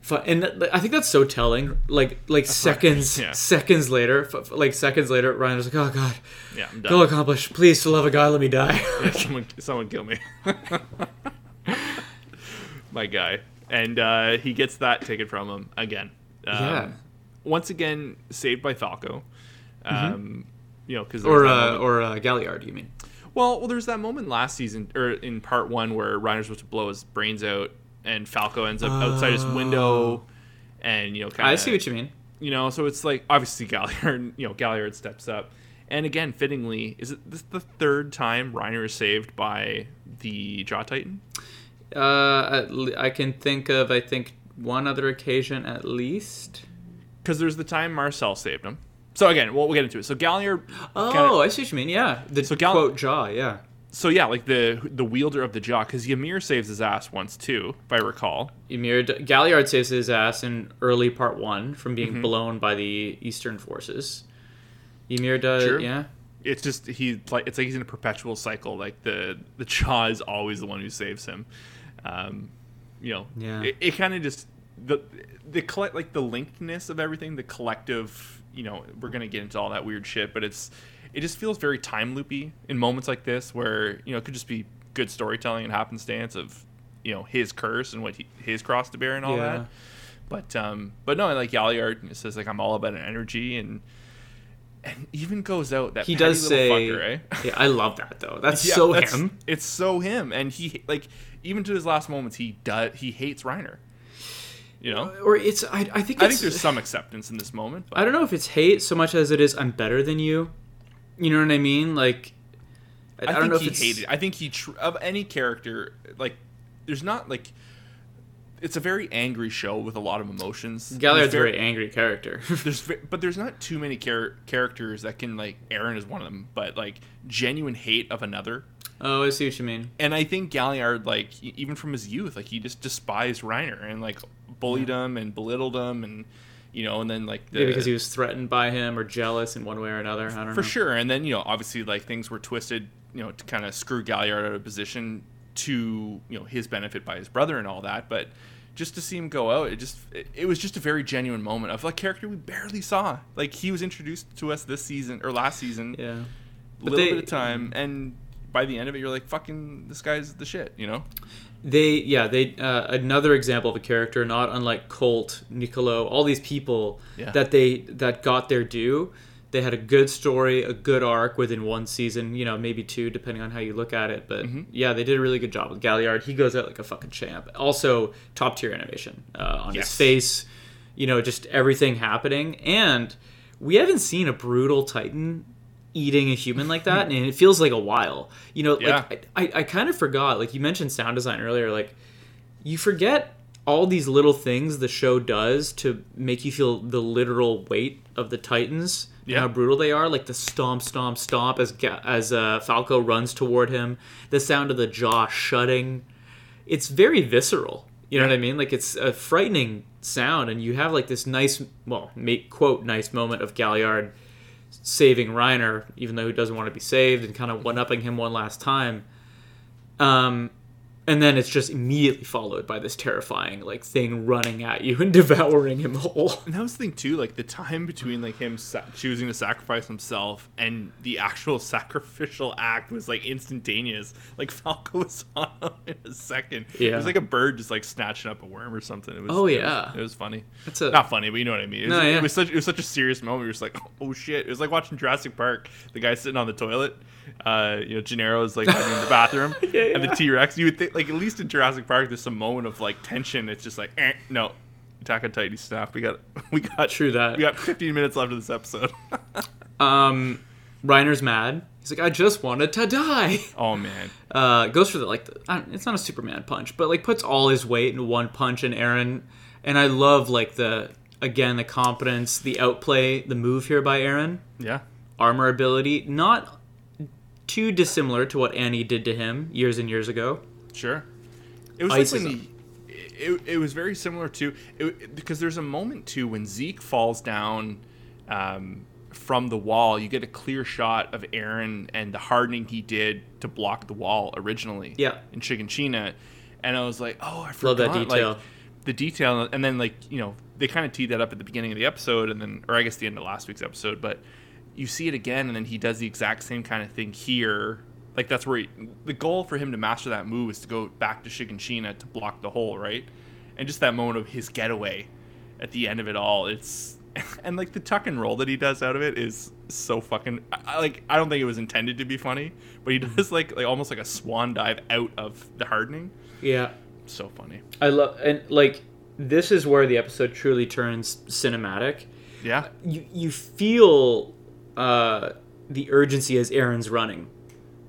Speaker 2: And I think that's so telling. Like, like seconds,
Speaker 1: yeah.
Speaker 2: seconds later, like seconds later, Reiner's like, "Oh God,
Speaker 1: yeah i'm
Speaker 2: go accomplish! Please, the love a God, let me die."
Speaker 1: Yeah, someone, someone kill me. My guy. And uh, he gets that taken from him again. Um,
Speaker 2: Yeah.
Speaker 1: Once again, saved by Falco. Um, You know, because
Speaker 2: or uh, or uh, Galliard, you mean?
Speaker 1: well, well, there's that moment last season or in part one where Reiner's supposed to blow his brains out, and Falco ends up outside his window, and you know, kind
Speaker 2: I see what you mean.
Speaker 1: you know so it's like obviously Galliard you know Galliard steps up and again fittingly is it this the third time Reiner is saved by the Jaw Titan
Speaker 2: Uh, I can think of, I think, one other occasion at least.
Speaker 1: because there's the time Marcel saved him so again well we'll get into it so Galliard
Speaker 2: Oh,
Speaker 1: kinda-
Speaker 2: I see what you mean. Yeah, the
Speaker 1: So Gal-
Speaker 2: quote jaw. Yeah.
Speaker 1: So yeah like the the wielder of the Jaw because Ymir saves his ass once too if I recall
Speaker 2: Ymir Galliard saves his ass in early part one from being
Speaker 1: Mm-hmm.
Speaker 2: blown by the Eastern forces. Ymir does,
Speaker 1: Sure.
Speaker 2: yeah.
Speaker 1: it's just he like it's like he's in a perpetual cycle like the the Jaw is always the one who saves him um you know
Speaker 2: Yeah.
Speaker 1: it, it kind of just the the collect like the linkedness of everything the collective you know we're gonna get into all that weird shit but it's it just feels very time loopy in moments like this where you know it could just be good storytelling and happenstance of you know his curse and what he, his cross to bear and all
Speaker 2: Yeah.
Speaker 1: that but um but no I like Galliard says like I'm all about an energy and and even goes out that
Speaker 2: He does
Speaker 1: little
Speaker 2: say,
Speaker 1: fucker, eh?
Speaker 2: yeah, I love that though. That's
Speaker 1: Yeah,
Speaker 2: so
Speaker 1: that's-
Speaker 2: him.
Speaker 1: It's so him, and he like even to his last moments, he does he hates Reiner. You know,
Speaker 2: Or it's, I, I think
Speaker 1: I think there's some acceptance in this moment. But
Speaker 2: I don't know if it's hate so much as it is I'm better than you. You know what I mean? Like, I,
Speaker 1: I,
Speaker 2: I don't
Speaker 1: think
Speaker 2: know if
Speaker 1: he
Speaker 2: it's
Speaker 1: hated. I think he tr- of any character like there's not like it's a very angry show with a lot of emotions.
Speaker 2: Galliard's a very angry character.
Speaker 1: There's but there's not too many char- characters that can like Eren is one of them, but like genuine hate of another.
Speaker 2: oh, I see what you mean.
Speaker 1: and I think Galliard, like even from his youth, like he just despised Reiner and like bullied him and belittled him, and you know, and then like the,
Speaker 2: Maybe because he was threatened by him or jealous in one way or another. I don't know.
Speaker 1: for
Speaker 2: know.
Speaker 1: sure, and then you know, obviously like things were twisted, you know, to kind of screw Galliard out of position to you know his benefit by his brother and all that, but. Just to see him go out, it just it, it was just a very genuine moment of a character we barely saw. Like he was introduced to us this season or last season,
Speaker 2: Yeah.
Speaker 1: a
Speaker 2: But
Speaker 1: little
Speaker 2: they-
Speaker 1: bit of time, and by the end of it, you're like, "Fucking, this guy's the shit," you know?
Speaker 2: They yeah they uh, another example of a character not unlike Colt, Niccolo, all these people
Speaker 1: Yeah.
Speaker 2: that they that got their due. They had a good story, a good arc within one season, you know, maybe two, depending on how you look at it. But
Speaker 1: Mm-hmm.
Speaker 2: yeah, they did a really good job with Galliard. He goes out like a fucking champ. Also, top tier animation uh, on
Speaker 1: Yes.
Speaker 2: his face, you know, just everything happening. And we haven't seen a brutal Titan eating a human like that, and it feels like a while. You know,
Speaker 1: Yeah.
Speaker 2: like I, I, kind of forgot. Like you mentioned sound design earlier, like you forget all these little things the show does to make you feel the literal weight of the titans
Speaker 1: Yeah.
Speaker 2: how brutal they are. Like the stomp, stomp, stomp as as uh, Falco runs toward him. The sound of the jaw shutting. It's very visceral. You know what I mean? Like it's a frightening sound, and you have like this nice, well, ma- quote nice moment of Galliard saving Reiner, even though he doesn't want to be saved, and kind of one upping him one last time. Um, and then it's just immediately followed by this terrifying like thing running at you and devouring him whole.
Speaker 1: And that was the thing too, like the time between like him sa- choosing to sacrifice himself and the actual sacrificial act was like instantaneous. Like Falco was on him in a second.
Speaker 2: Yeah, It
Speaker 1: was like a bird just like snatching up a worm or something. It was,
Speaker 2: Oh,
Speaker 1: it
Speaker 2: yeah.
Speaker 1: was, it was funny.
Speaker 2: It's a
Speaker 1: Not funny, but you know what I mean. It was,
Speaker 2: No, yeah.
Speaker 1: it was such it was such a serious moment. You're just like, oh shit! It was like watching Jurassic Park. The guy sitting on the toilet. Uh, you know, Gennaro is like in the bathroom,
Speaker 2: Yeah,
Speaker 1: and the
Speaker 2: yeah.
Speaker 1: T Rex. You would think like at least in Jurassic Park, there's some moment of like tension. It's just like, eh, no, attack on Titan snap. We got we got
Speaker 2: True that.
Speaker 1: we got 15 minutes left of this episode.
Speaker 2: Um, Reiner's mad. He's like, I just wanted to die.
Speaker 1: oh man,
Speaker 2: Uh, goes for the like, the, it's not a Superman punch, but like puts all his weight in one punch in Eren. And I love like the again the competence, the outplay, the move here by Eren.
Speaker 1: yeah,
Speaker 2: Armor ability, not too dissimilar to what Annie did to him years and years ago.
Speaker 1: sure. It was
Speaker 2: Ice
Speaker 1: like when he. It, it was very similar to it, because there's a moment too when Zeke falls down um, from the wall. You get a clear shot of Eren and the hardening he did to block the wall originally.
Speaker 2: Yeah.
Speaker 1: in Shiganshina, and I was like, oh, I forgot
Speaker 2: Love that detail.
Speaker 1: Like, the detail, and then like you know they kind of teed that up at the beginning of the episode, and then or I guess the end of last week's episode, but you see it again, and then he does the exact same kind of thing here. Like that's where he, the goal for him to master that move is to go back to Shiganshina to block the hole, right? And just that moment of his getaway at the end of it all, it's and like the tuck and roll that he does out of it is so fucking I, I- like I don't think it was intended to be funny, but he mm-hmm. does like like almost like a swan dive out of the hardening.
Speaker 2: Yeah,
Speaker 1: So funny.
Speaker 2: I love and like this is where the episode truly turns cinematic.
Speaker 1: Yeah.
Speaker 2: you you feel uh, the urgency as Eren's running,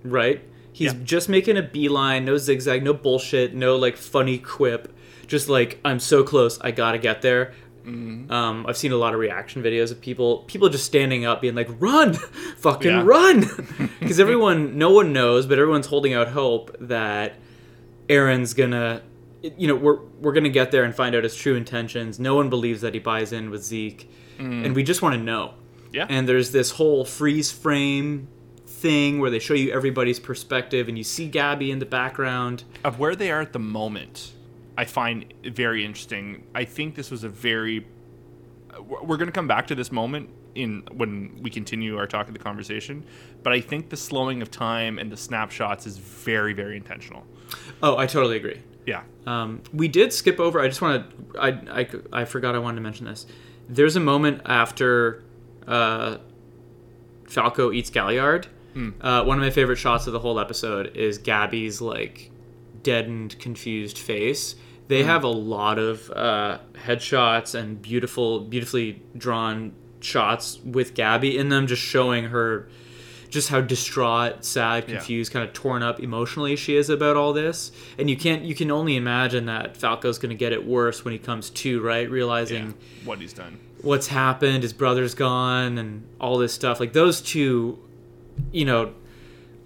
Speaker 2: right? He's
Speaker 1: Yeah.
Speaker 2: just making a beeline, no zigzag, no bullshit, no like funny quip, just like I'm so close, I gotta get there.
Speaker 1: Mm-hmm.
Speaker 2: Um, I've seen a lot of reaction videos of people people just standing up, being like, "Run, fucking
Speaker 1: Yeah.
Speaker 2: run," because everyone, no one knows, but everyone's holding out hope that Eren's gonna, you know, we're we're gonna get there and find out his true intentions. No one believes that he buys in with Zeke, and we just want to know.
Speaker 1: Yeah.
Speaker 2: And there's this whole freeze frame thing where they show you everybody's perspective, and you see Gabi in the background.
Speaker 1: of where they are at the moment, I find very interesting. I think this was a very. We're going to come back to this moment in when we continue our talk of the conversation, but I think the slowing of time and the snapshots is very, very intentional.
Speaker 2: Oh, I totally agree.
Speaker 1: Yeah.
Speaker 2: Um, we did skip over. I just want to. I, I I forgot I wanted to mention this. There's a moment after uh, Falco eats Galliard. Uh, one of my favorite shots of the whole episode is Gabi's like deadened, confused face. They have a lot of uh, headshots and beautiful, beautifully drawn shots with Gabi in them, just showing her just how distraught, sad,
Speaker 1: Yeah.
Speaker 2: confused, kind of torn up emotionally she is about all this. And you can't you can only imagine that Falco's going to get it worse when he comes to, right? Realizing
Speaker 1: yeah. What he's done.
Speaker 2: What's happened, his brother's gone and all this stuff. Like those two, you know,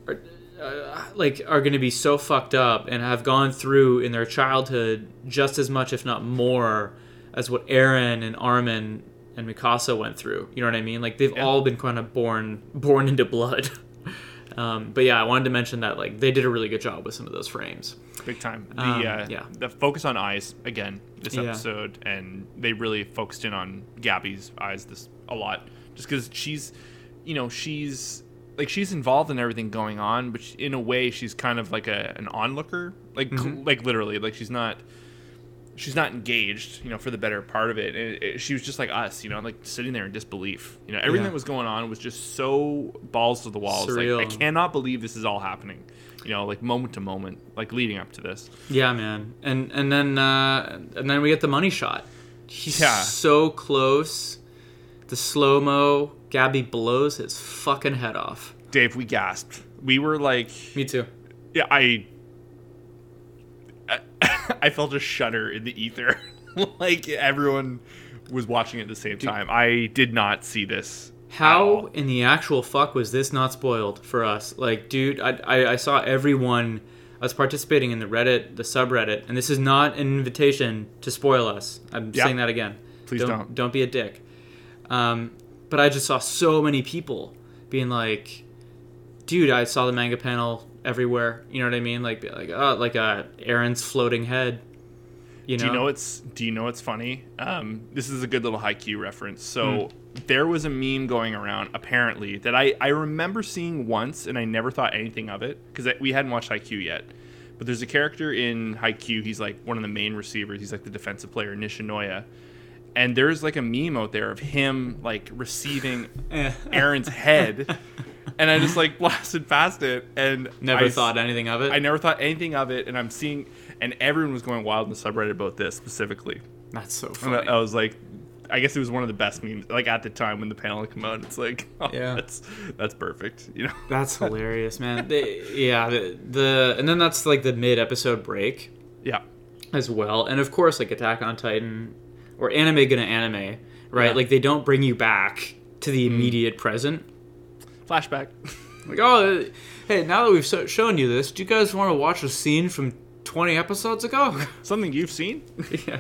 Speaker 2: are, uh, like are going to be so fucked up and have gone through in their childhood just as much if not more as what Eren and Armin and Mikasa went through. You know what I mean? Like they've
Speaker 1: Yeah.
Speaker 2: all been kind of born born into blood. Um, but yeah, I wanted to mention that like they did a really good job with some of those frames.
Speaker 1: Big time. The
Speaker 2: Um,
Speaker 1: uh,
Speaker 2: yeah.
Speaker 1: the focus on eyes again this
Speaker 2: Yeah.
Speaker 1: episode, and they really focused in on Gabi's eyes this a lot, just because she's, you know, she's like she's involved in everything going on, but she, in a way she's kind of like a an onlooker, like
Speaker 2: Mm-hmm.
Speaker 1: like literally, like she's not. She's not engaged, you know, for the better part of it. And it, she was just like us, you know, like sitting there in disbelief. You know, everything
Speaker 2: Yeah.
Speaker 1: that was going on was just so balls to the walls. Like, I cannot believe this is all happening. You know, like moment to moment, like leading up to this.
Speaker 2: Yeah, man. And and then uh, and then we get the money shot. He's
Speaker 1: Yeah.
Speaker 2: so close. The slow mo. Gabi blows his fucking head off.
Speaker 1: Dave, we gasped. We were like,
Speaker 2: Me too.
Speaker 1: yeah, I, I felt a shudder in the ether, like everyone was watching at the same time. I did not see this
Speaker 2: How in the actual fuck was this not spoiled for us? Like, dude, I, I, I saw everyone. I was participating in the Reddit, the subreddit, and this is not an invitation to spoil us. I'm
Speaker 1: Yeah.
Speaker 2: saying that again.
Speaker 1: Please don't.
Speaker 2: Don't be a dick. Um, but I just saw so many people being like, dude, I saw the manga panel everywhere. You know what I mean? Like, like, uh, like uh, Eren's floating head. You know?
Speaker 1: Do you know what's Do you know what's funny? Um, this is a good little Haikyuu reference. So
Speaker 2: Hmm.
Speaker 1: there was a meme going around apparently that I I remember seeing once, and I never thought anything of it because we hadn't watched Haikyuu yet. But there's a character in Haikyuu. He's like one of the main receivers. He's like the defensive player, Nishinoya. And there's like a meme out there of him like receiving. Eren's head, and I just like blasted past it and
Speaker 2: Never
Speaker 1: I
Speaker 2: thought anything of it.
Speaker 1: I never thought anything of it, and I'm seeing, and everyone was going wild in the subreddit about this specifically.
Speaker 2: That's so
Speaker 1: And
Speaker 2: funny.
Speaker 1: I I was like, I guess it was one of the best memes. Like at the time when the panel came out, it's like, oh,
Speaker 2: Yeah.
Speaker 1: that's that's perfect. You know,
Speaker 2: That's hilarious, man. They, yeah, the, the and then that's like the mid episode break
Speaker 1: yeah,
Speaker 2: as well, and of course like Attack on Titan or anime gonna anime, right?
Speaker 1: Yeah.
Speaker 2: Like they don't bring you back to the mm. immediate present.
Speaker 1: flashback.
Speaker 2: Like, oh, hey, now that we've so- shown you this, do you guys want to watch a scene from 20 episodes ago?
Speaker 1: Something you've seen?
Speaker 2: yeah.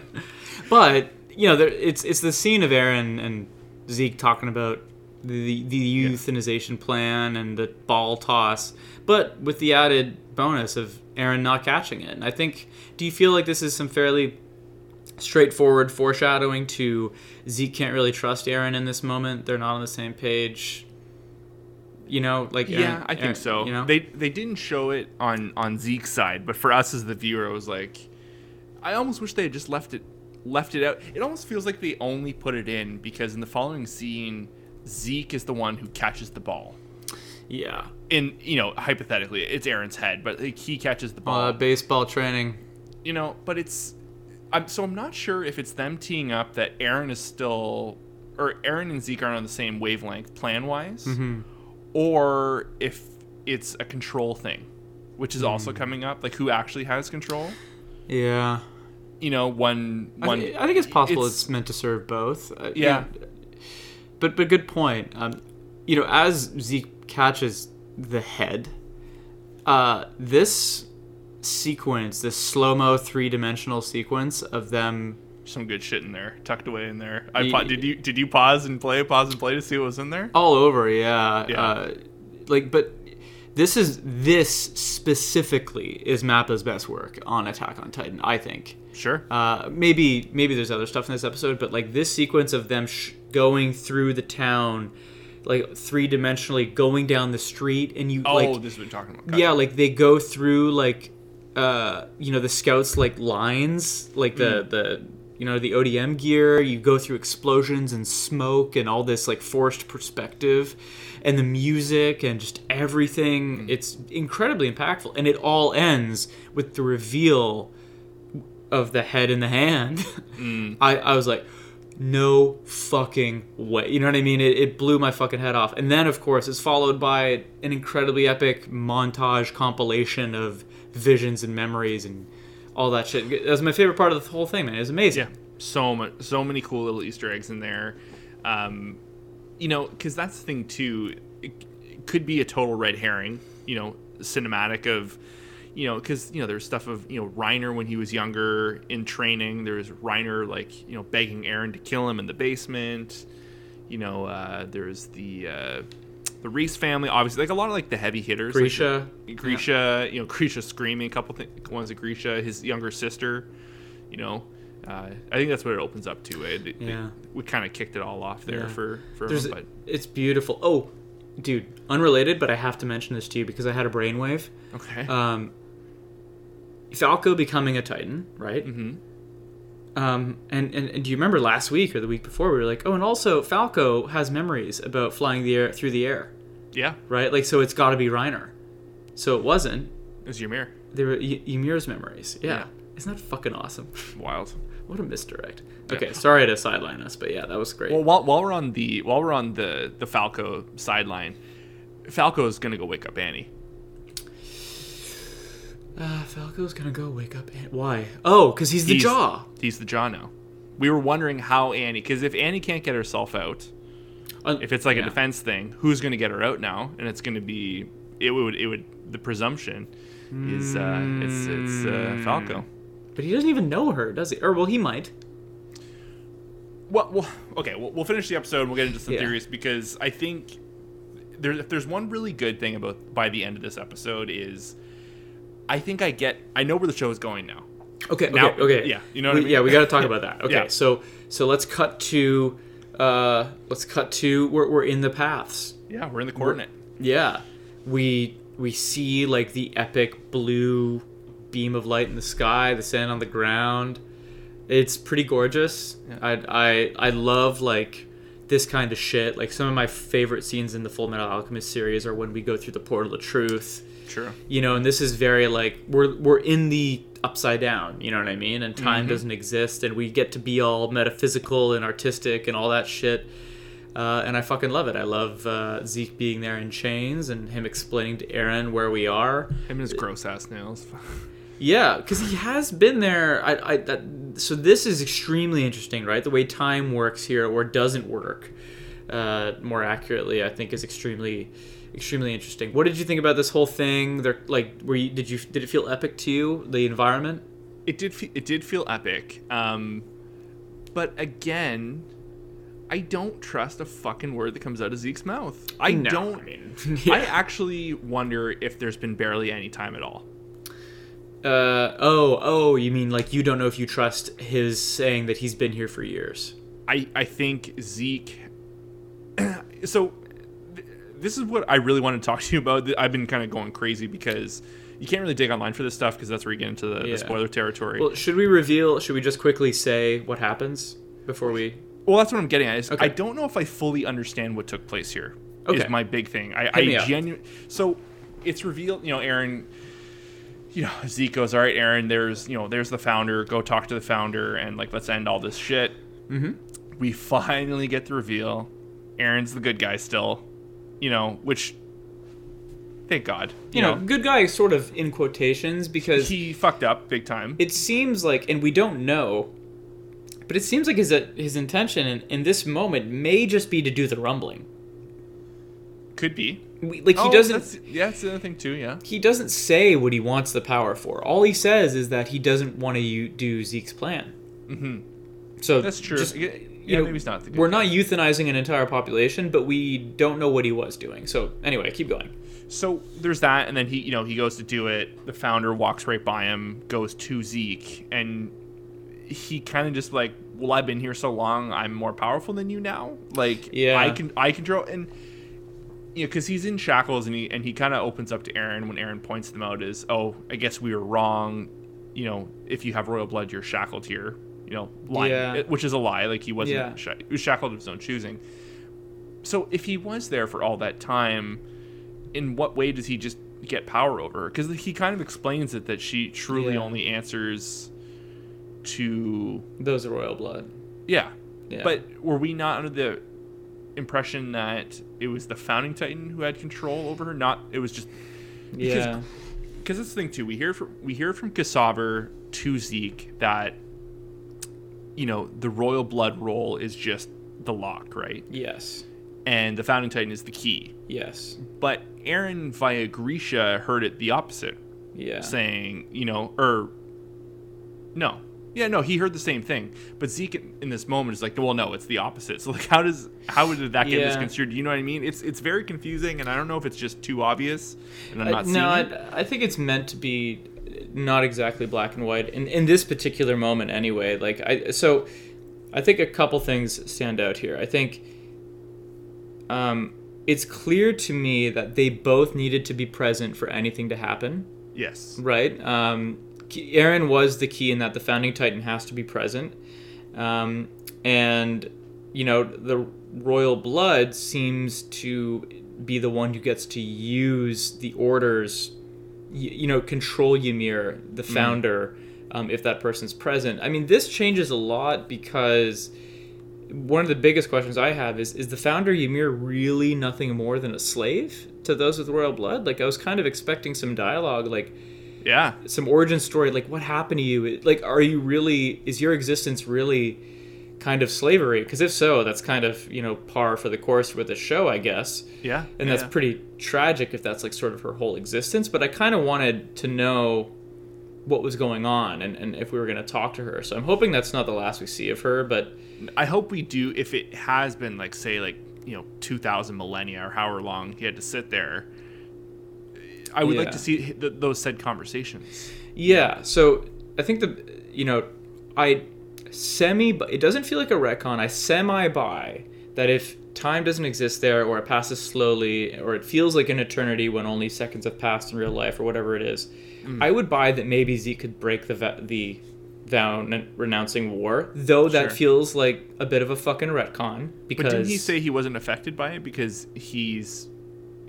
Speaker 2: But you know, there, it's it's the scene of Eren and Zeke talking about the the euthanization plan and the ball toss, but with the added bonus of Eren not catching it. And I think, do you feel like this is some fairly straightforward foreshadowing to Zeke can't really trust Eren in this moment? They're not on the same page. You know, like
Speaker 1: Yeah, I think
Speaker 2: Eren-
Speaker 1: so.
Speaker 2: You know,
Speaker 1: They they didn't show it on on Zeke's side, but for us as the viewer, I was like, I almost wish they had just left it left it out. It almost feels like they only put it in because in the following scene, Zeke is the one who catches the ball.
Speaker 2: yeah.
Speaker 1: and you know, hypothetically, it's Eren's head, but like, he catches the ball.
Speaker 2: Uh, baseball training.
Speaker 1: you know, but it's I'm so I'm not sure if it's them teeing up that Eren is still or Eren and Zeke aren't on the same wavelength plan wise,
Speaker 2: Mm-hmm.
Speaker 1: or if it's a control thing, which is also
Speaker 2: Mm.
Speaker 1: coming up. Like who actually has control?
Speaker 2: Yeah.
Speaker 1: You know, one
Speaker 2: I,
Speaker 1: one.
Speaker 2: thi- I think it's possible
Speaker 1: it's-
Speaker 2: it's, meant to serve both. Uh,
Speaker 1: Yeah.
Speaker 2: But but good point. Um, you know, as Zeke catches the head, uh, this sequence, this slow mo three dimensional sequence of them.
Speaker 1: some good shit in there, tucked away in there. I pa- did you did you pause and play, pause and play to see what was in there?
Speaker 2: all over yeah,
Speaker 1: Yeah.
Speaker 2: Uh, like but this is this specifically is mappa's best work on attack on titan i think
Speaker 1: Sure.
Speaker 2: uh, maybe maybe there's other stuff in this episode but like this sequence of them sh- going through the town like three dimensionally going down the street and you
Speaker 1: oh,
Speaker 2: like
Speaker 1: this is what we're talking about.
Speaker 2: yeah like they go through like uh you know the scouts like lines like the
Speaker 1: Mm.
Speaker 2: the you know the odm gear. You go through explosions and smoke and all this like forced perspective and the music and just everything.
Speaker 1: Mm.
Speaker 2: it's incredibly impactful. And it all ends with the reveal of the head in the hand.
Speaker 1: Mm.
Speaker 2: I, I was like no fucking way. You know what i mean? It, it blew my fucking head off. And then of course it's followed by an incredibly epic montage compilation of visions and memories and all that shit that was my favorite part of the whole thing man it was amazing
Speaker 1: Yeah, so much, so many cool little Easter eggs in there. Um, you know, because that's the thing too. It, could be a total red herring. You know, cinematic of, you know, because you know there's stuff of you know Reiner when he was younger in training. There's Reiner like you know begging Eren to kill him in the basement. You know, uh, there's the uh, the Reiss family, obviously, like a lot of like the heavy hitters. like,
Speaker 2: Grisha,
Speaker 1: Grisha, you know, Grisha screaming a couple things. One's a Grisha, his younger sister, you know. Uh, I think that's what it opens up to. Eh? They- they-
Speaker 2: Yeah.
Speaker 1: we kind of kicked it all off there
Speaker 2: Yeah.
Speaker 1: for for
Speaker 2: There's,
Speaker 1: him, but
Speaker 2: it's beautiful oh dude unrelated but i have to mention this to you because i had a brainwave
Speaker 1: okay.
Speaker 2: um, falco becoming a titan right
Speaker 1: hmm
Speaker 2: Um, and, and, and do you remember last week or the week before we were like, oh, and also Falco has memories about flying the air through the air,
Speaker 1: Yeah,
Speaker 2: right? Like, so it's got to be Reiner. So it wasn't.
Speaker 1: it was Ymir.
Speaker 2: They were y- Ymir's memories. Yeah.
Speaker 1: Yeah.
Speaker 2: Isn't that fucking awesome?
Speaker 1: Wild.
Speaker 2: what a misdirect.
Speaker 1: Yeah.
Speaker 2: Okay, sorry to sideline us, but yeah, that was great.
Speaker 1: Well, while, while we're on the while we're on the the Falco sideline, Falco is gonna go wake up Annie.
Speaker 2: Uh, Falco's gonna go wake up. An- Why? Oh, because he's the
Speaker 1: He's-
Speaker 2: jaw.
Speaker 1: He's the jaw now. We were wondering how Annie, because if Annie can't get herself out,
Speaker 2: Uh,
Speaker 1: if it's like
Speaker 2: yeah.
Speaker 1: a defense thing, who's going to get her out now? And it's going to be it would it would the presumption is uh, it's it's uh, Falco.
Speaker 2: But he doesn't even know her, does he? Or well, he might.
Speaker 1: Well, well okay, we'll, we'll finish the episode. and We'll get into some
Speaker 2: Yeah.
Speaker 1: theories because I think there, if there's one really good thing about by the end of this episode is I think I get I know where the show is going now.
Speaker 2: Okay.
Speaker 1: Now-
Speaker 2: okay. Okay.
Speaker 1: yeah, you know what I mean?
Speaker 2: Yeah, we got to talk about that. Okay.
Speaker 1: Yeah.
Speaker 2: So so let's cut to uh let's cut to we're we're in the paths.
Speaker 1: Yeah, we're in the coordinate.
Speaker 2: Yeah. We we see like the epic blue beam of light in the sky, the sand on the ground. It's pretty gorgeous. I I I love like this kind of shit. Like some of my favorite scenes in the Full Metal Alchemist series are when we go through the portal of truth.
Speaker 1: Sure.
Speaker 2: You know, and this is very like we're we're in the upside down, you know what I mean? And time doesn't exist and we get to be all metaphysical and artistic and all that shit. Uh, and I fucking love it. I love uh, Zeke being there in chains and him explaining to Eren where we are.
Speaker 1: Him and his gross ass nails.
Speaker 2: Yeah, because he has been there. I, I that, so this is extremely interesting, right? The way time works here or doesn't work. Uh, more accurately, I think is extremely, extremely interesting. What did you think about this whole thing? They're like, were you, did you did it feel epic to you? The environment.
Speaker 1: it did fe- it did feel epic. Um, but again, I don't trust a fucking word that comes out of Zeke's mouth. I
Speaker 2: No,
Speaker 1: don't.
Speaker 2: I mean,
Speaker 1: I actually wonder if there's been barely any time at all.
Speaker 2: Uh, oh, oh, you mean like you don't know if you trust his saying that he's been here for years?
Speaker 1: I I think Zeke. so, th- this is what I really want to talk to you about. I've been kind of going crazy because you can't really dig online for this stuff because that's where you get into the,
Speaker 2: Yeah.
Speaker 1: the spoiler territory.
Speaker 2: Well, should we reveal? Should we just quickly say what happens before we?
Speaker 1: Well, that's what I'm getting at. Is
Speaker 2: Okay.
Speaker 1: I don't know if I fully understand what took place here. Is
Speaker 2: Okay.
Speaker 1: my big thing. I,
Speaker 2: Hit
Speaker 1: I genuinely. So it's revealed. You know, Eren. You know, Zeke goes, "All right, Eren. There's you know, there's the founder. Go talk to the founder and like let's end all this shit."
Speaker 2: Mm-hmm.
Speaker 1: We finally get the reveal. Eren's the good guy still. You know, which. Thank God.
Speaker 2: You know, good guy, sort of in quotations, because
Speaker 1: he fucked up big time.
Speaker 2: it seems like, and we don't know, but it seems like his uh, his intention in, in this moment may just be to do the rumbling.
Speaker 1: Could be.
Speaker 2: Like he
Speaker 1: Oh,
Speaker 2: doesn't.
Speaker 1: that's- yeah, that's the other thing too. Yeah.
Speaker 2: He doesn't say what he wants the power for. All he says is that he doesn't want to do Zeke's plan.
Speaker 1: hmm
Speaker 2: So
Speaker 1: That's true.
Speaker 2: just-
Speaker 1: yeah,
Speaker 2: you know,
Speaker 1: maybe he's not the good
Speaker 2: we're
Speaker 1: guy.
Speaker 2: not euthanizing an entire population, but we don't know what he was doing. So anyway, keep going.
Speaker 1: So there's that, and then he, you know, he goes to do it. The founder walks right by him, goes to Zeke, and he kind of just like, "Well, I've been here so long, I'm more powerful than you now. Like,
Speaker 2: Yeah.
Speaker 1: I can, I control." And you know, because he's in shackles, and he and he kind of opens up to Eren when Eren points them out as, "Oh, I guess we were wrong. You know, if you have royal blood, you're shackled here." You know, lying,
Speaker 2: Yeah.
Speaker 1: which is a lie. Like he wasn't,
Speaker 2: Yeah.
Speaker 1: sha- he was shackled of his own choosing. So if he was there for all that time, in what way does he just get power over her? Because he kind of explains it that she truly
Speaker 2: Yeah.
Speaker 1: only answers to
Speaker 2: Those royal blood.
Speaker 1: yeah.
Speaker 2: Yeah.
Speaker 1: But were we not under the impression that it was the founding titan who had control over her? Not it was just
Speaker 2: yeah,
Speaker 1: because that's the thing too. We hear from we hear from Ksaver to Zeke that you know the royal blood role is just the lock, right?
Speaker 2: yes,
Speaker 1: And the founding titan is the key.
Speaker 2: yes,
Speaker 1: But Eren via Grisha heard it the opposite.
Speaker 2: yeah.
Speaker 1: saying, you know, or no, yeah, no, he heard the same thing. But Zeke in- this moment is like, well, no, it's the opposite. So like, how does how did that get
Speaker 2: Yeah.
Speaker 1: misconstrued? You know what I mean? It's it's very confusing, and I don't know if it's just too obvious, and I'm not
Speaker 2: Uh,
Speaker 1: seeing
Speaker 2: no,
Speaker 1: it.
Speaker 2: I, I think it's meant to be not exactly black and white in in this particular moment anyway. Like I so I think a couple things stand out here. I think um it's clear to me that they both needed to be present for anything to happen,
Speaker 1: Yes.
Speaker 2: right? Um Eren was the key in that the founding titan has to be present. Um and you know, the royal blood seems to be the one who gets to use the orders, y- you know, control Ymir, the founder, um, if that person's present. I mean, this changes a lot because one of the biggest questions I have is is the founder Ymir really nothing more than a slave to those with royal blood? Like, I was kind of expecting some dialogue, like,
Speaker 1: Yeah.
Speaker 2: some origin story like what happened to you like are you really is your existence really kind of slavery? Because if so, that's kind of you know par for the course with the show, I guess.
Speaker 1: Yeah,
Speaker 2: and that's
Speaker 1: yeah.
Speaker 2: pretty tragic if that's like sort of her whole existence. But I kind of wanted to know what was going on and, and if we were going to talk to her. So I'm hoping that's not the last we see of her. But
Speaker 1: I hope we do. If it has been like say like you know 2,000 millennia or however long he had to sit there, I would like to see th- those said conversations.
Speaker 2: Yeah, so I think the you know I semi but it doesn't feel like a retcon. I semi buy that if time doesn't exist there or it passes slowly or it feels like an eternity when only seconds have passed in real life or whatever it is, mm. I would buy that maybe Zeke could break the va- the vow renouncing war. Though that
Speaker 1: Sure.
Speaker 2: feels like a bit of a fucking retcon because
Speaker 1: But didn't he say he wasn't affected by it because he's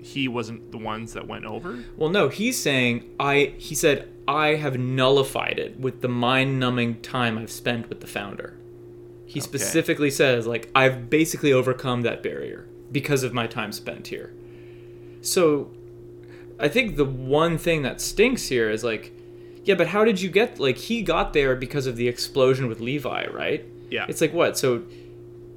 Speaker 1: he wasn't the ones that went over?
Speaker 2: Well, no, he's saying I. He said I have nullified it with the mind-numbing time I've spent with the founder. He specifically says like I've basically overcome that barrier because of my time spent here. So, I think the one thing that stinks here is like, yeah, but how did you get like he got there because of the explosion with Levi, right?
Speaker 1: Yeah.
Speaker 2: It's like what? So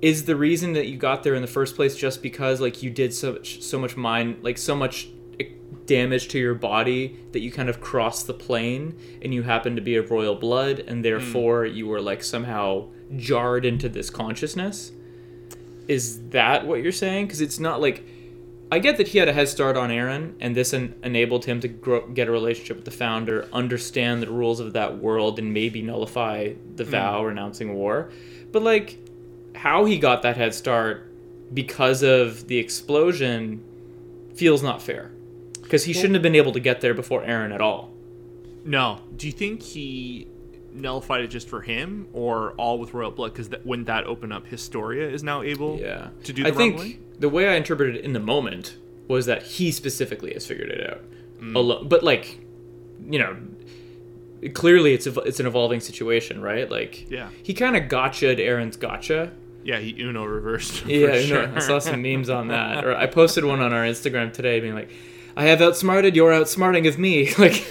Speaker 2: is the reason that you got there in the first place just because like you did so much so much mind like so much eh, damage to your body that you kind of crossed the plane and you happen to be of royal blood and therefore you were like somehow jarred into this consciousness? Is that what you're saying? Because it's not like i get that he had a head start on eren and this en- enabled him to grow, get a relationship with the founder understand the rules of that world and maybe nullify the vow renouncing war. But like how he got that head start because of the explosion feels not fair because he shouldn't have been able to get there before eren at all
Speaker 1: No. Do you think he nullified it just for him or all with royal blood? Because that, wouldn't that open up Historia is now able
Speaker 2: yeah
Speaker 1: to do the
Speaker 2: i think
Speaker 1: rumbling?
Speaker 2: the way i interpreted it in the moment was that he specifically has figured it out mm. alone but like you know clearly it's a, it's an evolving situation right like
Speaker 1: Yeah.
Speaker 2: he kind of gotcha'd eren's gotcha
Speaker 1: Yeah, he Uno reversed. for
Speaker 2: Yeah,
Speaker 1: sure.
Speaker 2: know, I saw some memes on that. Or I posted one on our Instagram today being like, I have outsmarted your outsmarting of me. Like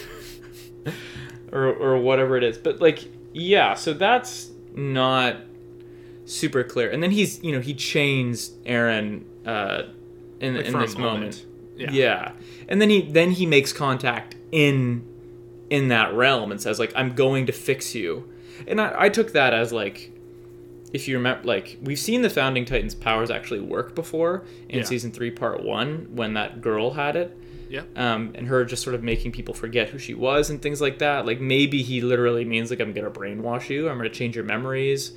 Speaker 2: or or whatever it is. But like, yeah, so that's not super clear. And then he's you know, he chains Eren uh in,
Speaker 1: Like,
Speaker 2: in this moment.
Speaker 1: moment. Yeah.
Speaker 2: yeah. And then he then he makes contact in in that realm and says like I'm going to fix you. And I, I took that as like if you remember like we've seen the founding titans powers actually work before in
Speaker 1: Yeah.
Speaker 2: season 3 part 1 when that girl had it
Speaker 1: Yeah.
Speaker 2: um, and her just sort of making people forget who she was and things like that like maybe he literally means like i'm gonna brainwash you i'm gonna change your memories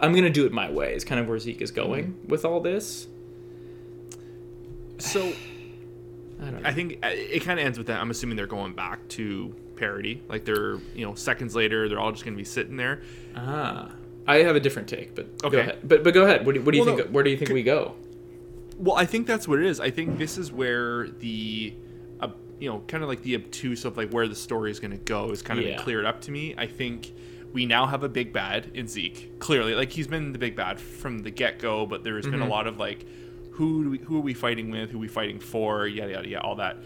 Speaker 2: i'm gonna do it my way is kind of where zeke is going with all this
Speaker 1: So
Speaker 2: i don't know
Speaker 1: I think uh, it kind of ends with that. I'm assuming they're going back to Paradis. Like they're, you know, seconds later, they're all just going to be sitting there.
Speaker 2: ah i have a different take but go ahead but but go ahead what do, what do you
Speaker 1: Well,
Speaker 2: think
Speaker 1: no,
Speaker 2: where do you think we go
Speaker 1: Well, I think that's what it is. I think this is where the, uh, you know, kind of like the obtuse of like where the story is going to go is kind of
Speaker 2: Yeah.
Speaker 1: cleared up to me. I think we now have a big bad in Zeke. Clearly, like he's been the big bad from the get go, but there's been a lot of like, who do we, who are we fighting with? Who are we fighting for? Yada yada yada, all that.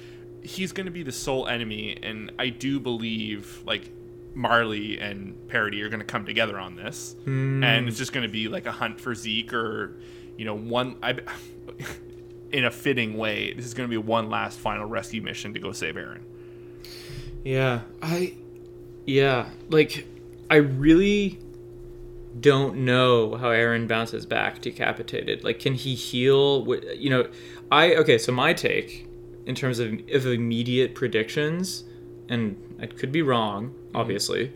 Speaker 1: He's going to be the sole enemy, and I do believe like Marley and Paradis are going to come together on this, and it's hmm. just going to be like a hunt for Zeke or, you know, one. I, in a fitting way, this is going to be one last final rescue mission to go save Eren.
Speaker 2: Yeah, I yeah, like I really don't know how Eren bounces back decapitated. Like can he heal you know, I okay, so my take in terms of, of immediate predictions and I could be wrong, obviously.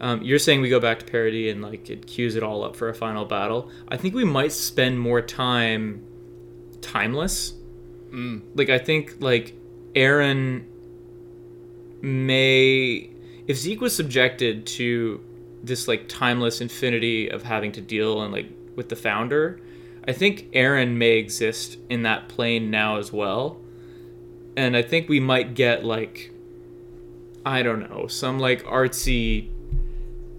Speaker 2: Um, you're saying we go back to Paradis and like it cues it all up for a final battle. I think we might spend more time timeless. Like I think like Eren may if Zeke was subjected to this like timeless infinity of having to deal and like with the founder, I think Eren may exist in that plane now as well. And I think we might get like I don't know, some like artsy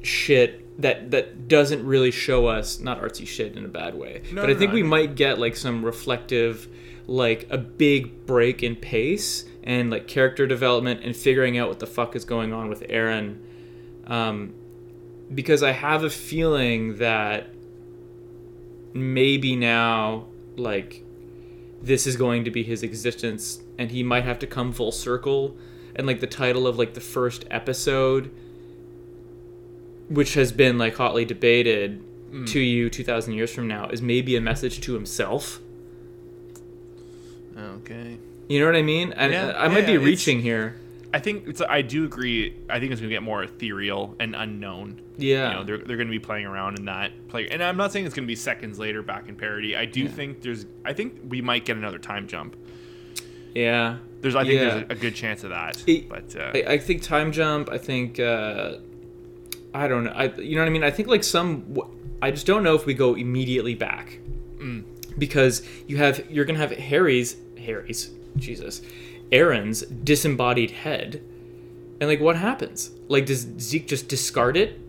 Speaker 2: shit that that doesn't really show us not artsy shit in a bad way.
Speaker 1: No,
Speaker 2: but I think
Speaker 1: no,
Speaker 2: we
Speaker 1: mean-
Speaker 2: might get like some reflective like a big break in pace and like character development and figuring out what the fuck is going on with Eren um, because I have a feeling that maybe now like this is going to be his existence and he might have to come full circle and like the title of like the first episode which has been like hotly debated mm. to you 2000 years from now is maybe a message to himself
Speaker 1: Okay.
Speaker 2: you know what i mean and
Speaker 1: Yeah,
Speaker 2: i might
Speaker 1: yeah,
Speaker 2: be reaching here
Speaker 1: I think it's. I do agree. I think it's gonna get more ethereal and unknown.
Speaker 2: yeah
Speaker 1: You know, they're they're gonna be playing around in that play. And I'm not saying it's gonna be seconds later back in Paradis. I do
Speaker 2: Yeah.
Speaker 1: think there's. I think we might get another time jump.
Speaker 2: Yeah
Speaker 1: There's. I think
Speaker 2: Yeah.
Speaker 1: there's a, a good chance of that.
Speaker 2: It-
Speaker 1: but uh,
Speaker 2: I, I think time jump. I think uh, I don't know. I you know what I mean. I think like some. I just don't know if we go immediately back
Speaker 1: Mm.
Speaker 2: because you have you're gonna have Harry's Harry's Jesus, Eren's disembodied head, and like what happens? Like does Zeke just discard it?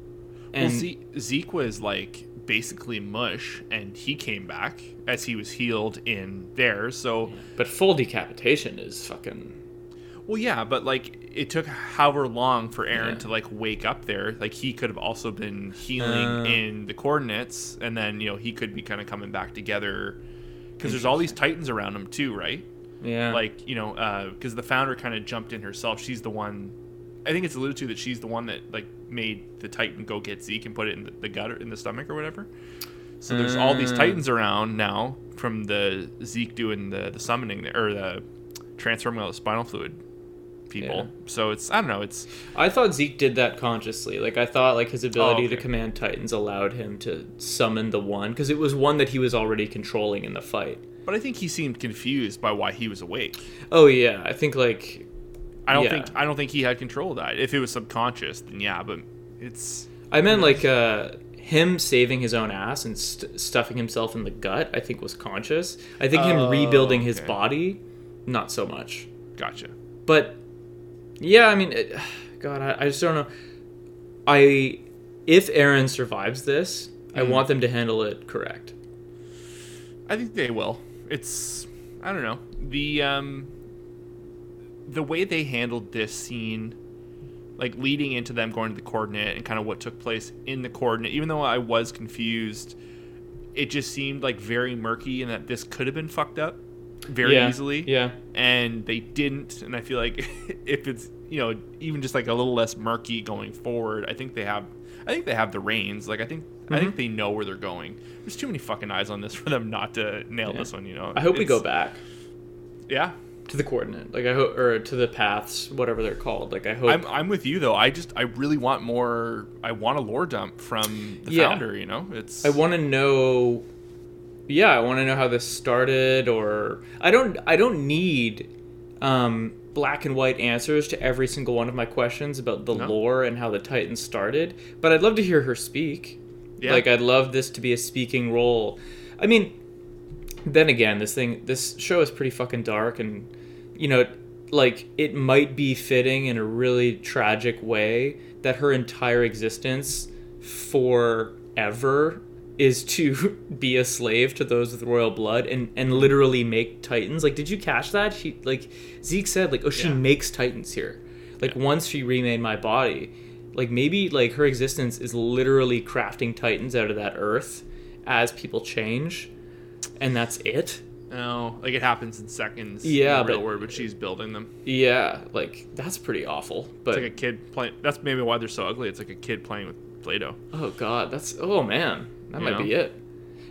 Speaker 1: well,
Speaker 2: And
Speaker 1: Zeke, Zeke was like basically mush, and he came back as he was healed in there. So.
Speaker 2: but full decapitation is fucking.
Speaker 1: Well, yeah, but like it took however long for Eren
Speaker 2: Yeah.
Speaker 1: to like wake up there. Like he could have also been healing
Speaker 2: Uh.
Speaker 1: in the coordinates, and then you know he could be kind of coming back together because there's all these titans around him too, right?
Speaker 2: Yeah.
Speaker 1: Like you know, because the founder kind of jumped in herself. She's the one. I think it's alluded to that she's the one that like made the titan go get Zeke and put it in the, the gut or in the stomach or whatever. So there's all these
Speaker 2: Uh.
Speaker 1: titans around now from the Zeke doing the the summoning or the transforming all the spinal fluid people.
Speaker 2: Yeah.
Speaker 1: So it's I don't know. It's
Speaker 2: I thought Zeke did that consciously. Like I thought like his ability to
Speaker 1: okay.
Speaker 2: command Titans allowed him to summon the one because it was one that he was already controlling in the fight.
Speaker 1: but I think he seemed confused by why he was awake.
Speaker 2: Oh yeah, I think like
Speaker 1: I don't
Speaker 2: Yeah.
Speaker 1: think I don't think he had control of that. If it was subconscious, then yeah. But it's
Speaker 2: I meant like uh him saving his own ass and st- stuffing himself in the gut. I think was conscious. I think him
Speaker 1: Oh,
Speaker 2: rebuilding his body, not so much.
Speaker 1: gotcha.
Speaker 2: But yeah, I mean, it, God, I, I just don't know. I if Eren survives this, I
Speaker 1: Mhm.
Speaker 2: want them to handle it correct.
Speaker 1: I think they will. It's I don't know the um the way they handled this scene, like leading into them going to the coordinate and kind of what took place in the coordinate. Even though I was confused, it just seemed like very murky and that this could have been fucked up very
Speaker 2: yeah.
Speaker 1: easily.
Speaker 2: Yeah.
Speaker 1: and they didn't. And I feel like if it's you know even just like a little less murky going forward, I think they have. I think they have the reins. Like I think I
Speaker 2: Mm-hmm.
Speaker 1: think they know where they're going. There's too many fucking eyes on this for them not to nail
Speaker 2: Yeah.
Speaker 1: this one. You know.
Speaker 2: I hope we go back
Speaker 1: Yeah,
Speaker 2: to the coordinate, like I hope, or to the paths, whatever they're called. Like I hope.
Speaker 1: I'm I'm with you though. I just I really want more. I want a lore dump from the
Speaker 2: Yeah.
Speaker 1: founder. You know, it's
Speaker 2: I want to know. Yeah, I want to know how this started, or I don't. I don't need um, black and white answers to every single one of my questions about the
Speaker 1: No.
Speaker 2: lore and how the Titans started. But I'd love to hear her speak.
Speaker 1: Yeah.
Speaker 2: Like I'd love this to be a speaking role. I mean, then again, this thing, this show is pretty fucking dark, and you know, like it might be fitting in a really tragic way that her entire existence forever is to be a slave to those with royal blood and and literally make titans. Like did you catch that? She like zeke said like oh she
Speaker 1: Yeah.
Speaker 2: makes titans here. Like once she remade my body like maybe like her existence is literally crafting titans out of that earth as people change and that's it
Speaker 1: no like it happens in seconds.
Speaker 2: Yeah,
Speaker 1: in the real
Speaker 2: but-
Speaker 1: world, but she's building them.
Speaker 2: yeah like that's pretty awful but
Speaker 1: It's like a kid playing. That's maybe why they're so ugly. It's like a kid playing with Play-Doh.
Speaker 2: Oh god, that's oh man, that
Speaker 1: You
Speaker 2: might
Speaker 1: know?
Speaker 2: be it.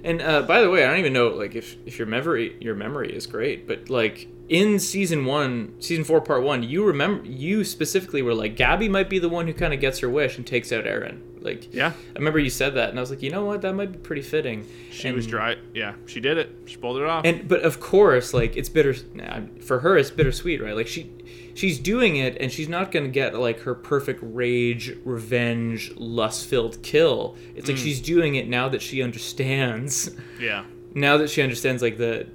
Speaker 2: And uh, by the way, I don't even know like if if your memory your memory is great, but like in season one, season four, part one, you remember you specifically were like Gabi might be the one who kind of gets her wish and takes out Eren. Like
Speaker 1: Yeah,
Speaker 2: I remember you said that, and I was like, you know what, that might be pretty fitting.
Speaker 1: she
Speaker 2: And-
Speaker 1: was dry. Yeah, she did it. She pulled it off.
Speaker 2: And but of course, like it's bitter nah, for her. It's bittersweet, right? Like she, she's doing it, and she's not gonna get like her perfect rage, revenge, lust-filled kill. It's like mm. she's doing it now that she understands.
Speaker 1: yeah,
Speaker 2: Now that she understands like the,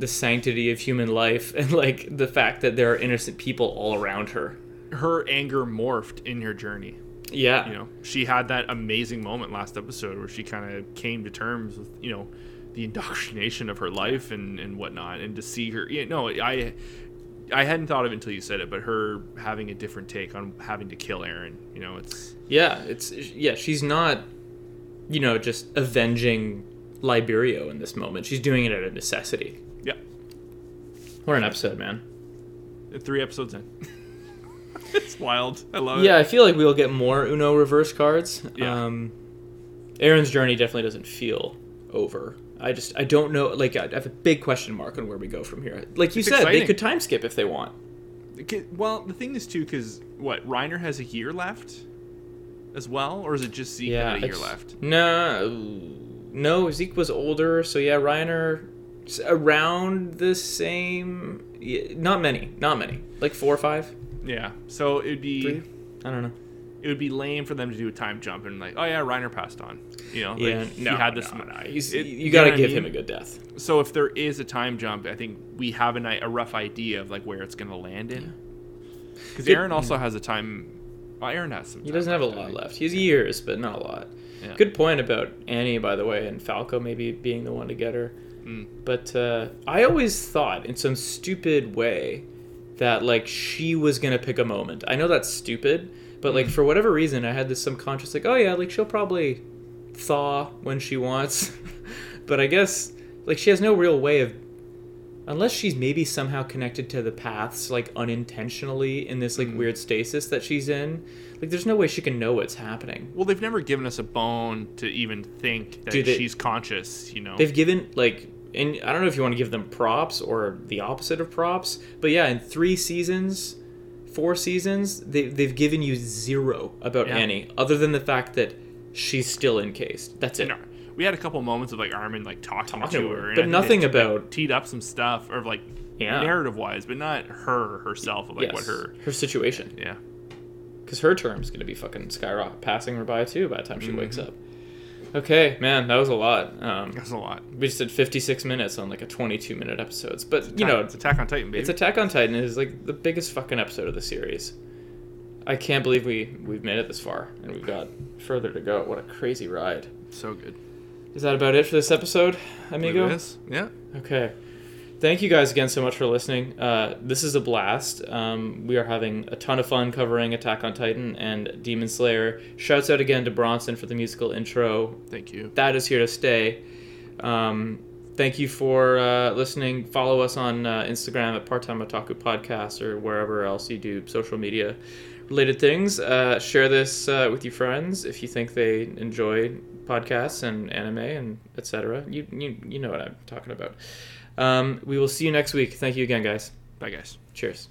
Speaker 2: the sanctity of human life, and like the fact that there are innocent people all around her.
Speaker 1: her anger morphed in her journey.
Speaker 2: Yeah.
Speaker 1: You know, she had that amazing moment last episode where she kind of came to terms with you know the indoctrination of her life and and whatnot, and to see her. You know, I I hadn't thought of it until you said it, but her having a different take on having to kill Eren. You know, it's
Speaker 2: Yeah, it's yeah, she's not you know just avenging Liberio in this moment. She's doing it out of necessity. What an episode, man.
Speaker 1: Three episodes in. it's wild. I love it.
Speaker 2: Yeah,
Speaker 1: it.
Speaker 2: I feel like we'll get more Uno reverse cards.
Speaker 1: Yeah.
Speaker 2: Um, Eren's journey definitely doesn't feel over. I just I don't know. Like I have a big question mark on where we go from here. Like you
Speaker 1: It's
Speaker 2: said, they could time skip if they want.
Speaker 1: Well, the thing is too, because what Reiner has a year left, as well, or is it just Zeke
Speaker 2: Yeah,
Speaker 1: had a year left?
Speaker 2: No, no. Zeke was older, so yeah, Reiner around the same. yeah, Not many, not many. Like four or five,
Speaker 1: Yeah. So it'd be
Speaker 2: three. I don't know.
Speaker 1: it would be lame for them to do a time jump and like, oh yeah, Reiner passed on. You know, like,
Speaker 2: Yeah,
Speaker 1: he had this.
Speaker 2: no, no. He's,
Speaker 1: it-
Speaker 2: you
Speaker 1: you
Speaker 2: got to
Speaker 1: what I
Speaker 2: give
Speaker 1: mean?
Speaker 2: him a good death.
Speaker 1: So if there is a time jump, I think we have a, a rough idea of like where it's going to land in. Because
Speaker 2: Good-
Speaker 1: Eren also mm. has a time. Well, Eren has some.
Speaker 2: He doesn't have a lot left. He has years, but not a lot.
Speaker 1: Yeah.
Speaker 2: Good point about Annie, by the way, and Falco maybe being the one to get her.
Speaker 1: Mm.
Speaker 2: But uh, I always thought, in some stupid way, that like she was gonna pick a moment. I know that's stupid, but
Speaker 1: Mm.
Speaker 2: like for whatever reason, I had this subconscious like, oh yeah, like she'll probably thaw when she wants. but I guess like she has no real way of unless she's maybe somehow connected to the paths like unintentionally in this like
Speaker 1: Mm.
Speaker 2: weird stasis that she's in like there's no way she can know what's happening
Speaker 1: Well, they've never given us a bone to even think that
Speaker 2: they-
Speaker 1: she's conscious. You know.
Speaker 2: they've given like and i don't know if you want to give them props or the opposite of props but yeah in three seasons four seasons they, they've given you zero about
Speaker 1: Yeah.
Speaker 2: annie other than the fact that she's still encased that's it
Speaker 1: No, we had a couple moments of like Armin like talking,
Speaker 2: Talking
Speaker 1: to
Speaker 2: her, but nothing about-
Speaker 1: teed up some stuff or like
Speaker 2: Yeah.
Speaker 1: narrative wise, but not her herself. Of, like
Speaker 2: yes,
Speaker 1: what her.
Speaker 2: her situation
Speaker 1: Yeah.
Speaker 2: because her term's going to be fucking skyrocket passing her by too by the time she wakes
Speaker 1: Mm-hmm.
Speaker 2: up okay man that was a lot um,
Speaker 1: That's a lot.
Speaker 2: we just did 56 minutes on like a 22 minute episodes but you know
Speaker 1: it's Attack on Titan, baby.
Speaker 2: It's Attack on Titan is like the biggest fucking episode of the series. I can't believe we we've made it this far and we've got further to go. What a crazy ride.
Speaker 1: so good.
Speaker 2: Is that about it for this episode, amigo?
Speaker 1: It is. Yeah.
Speaker 2: Okay. Thank you guys again so much for listening. Uh, this is a blast. Um, we are having a ton of fun covering Attack on Titan and Demon Slayer. Shouts out again to Bronson for the musical intro.
Speaker 1: Thank you.
Speaker 2: That is here to stay. Um, thank you for uh, listening. Follow us on uh, Instagram at Part Time Otaku Podcast or wherever else you do social media related things. Uh, share this uh, with your friends if you think they enjoy podcasts and anime and etc. You, you you know what I'm talking about. Um, we will see you next week. Thank you again, guys.
Speaker 1: Bye, guys.
Speaker 2: Cheers.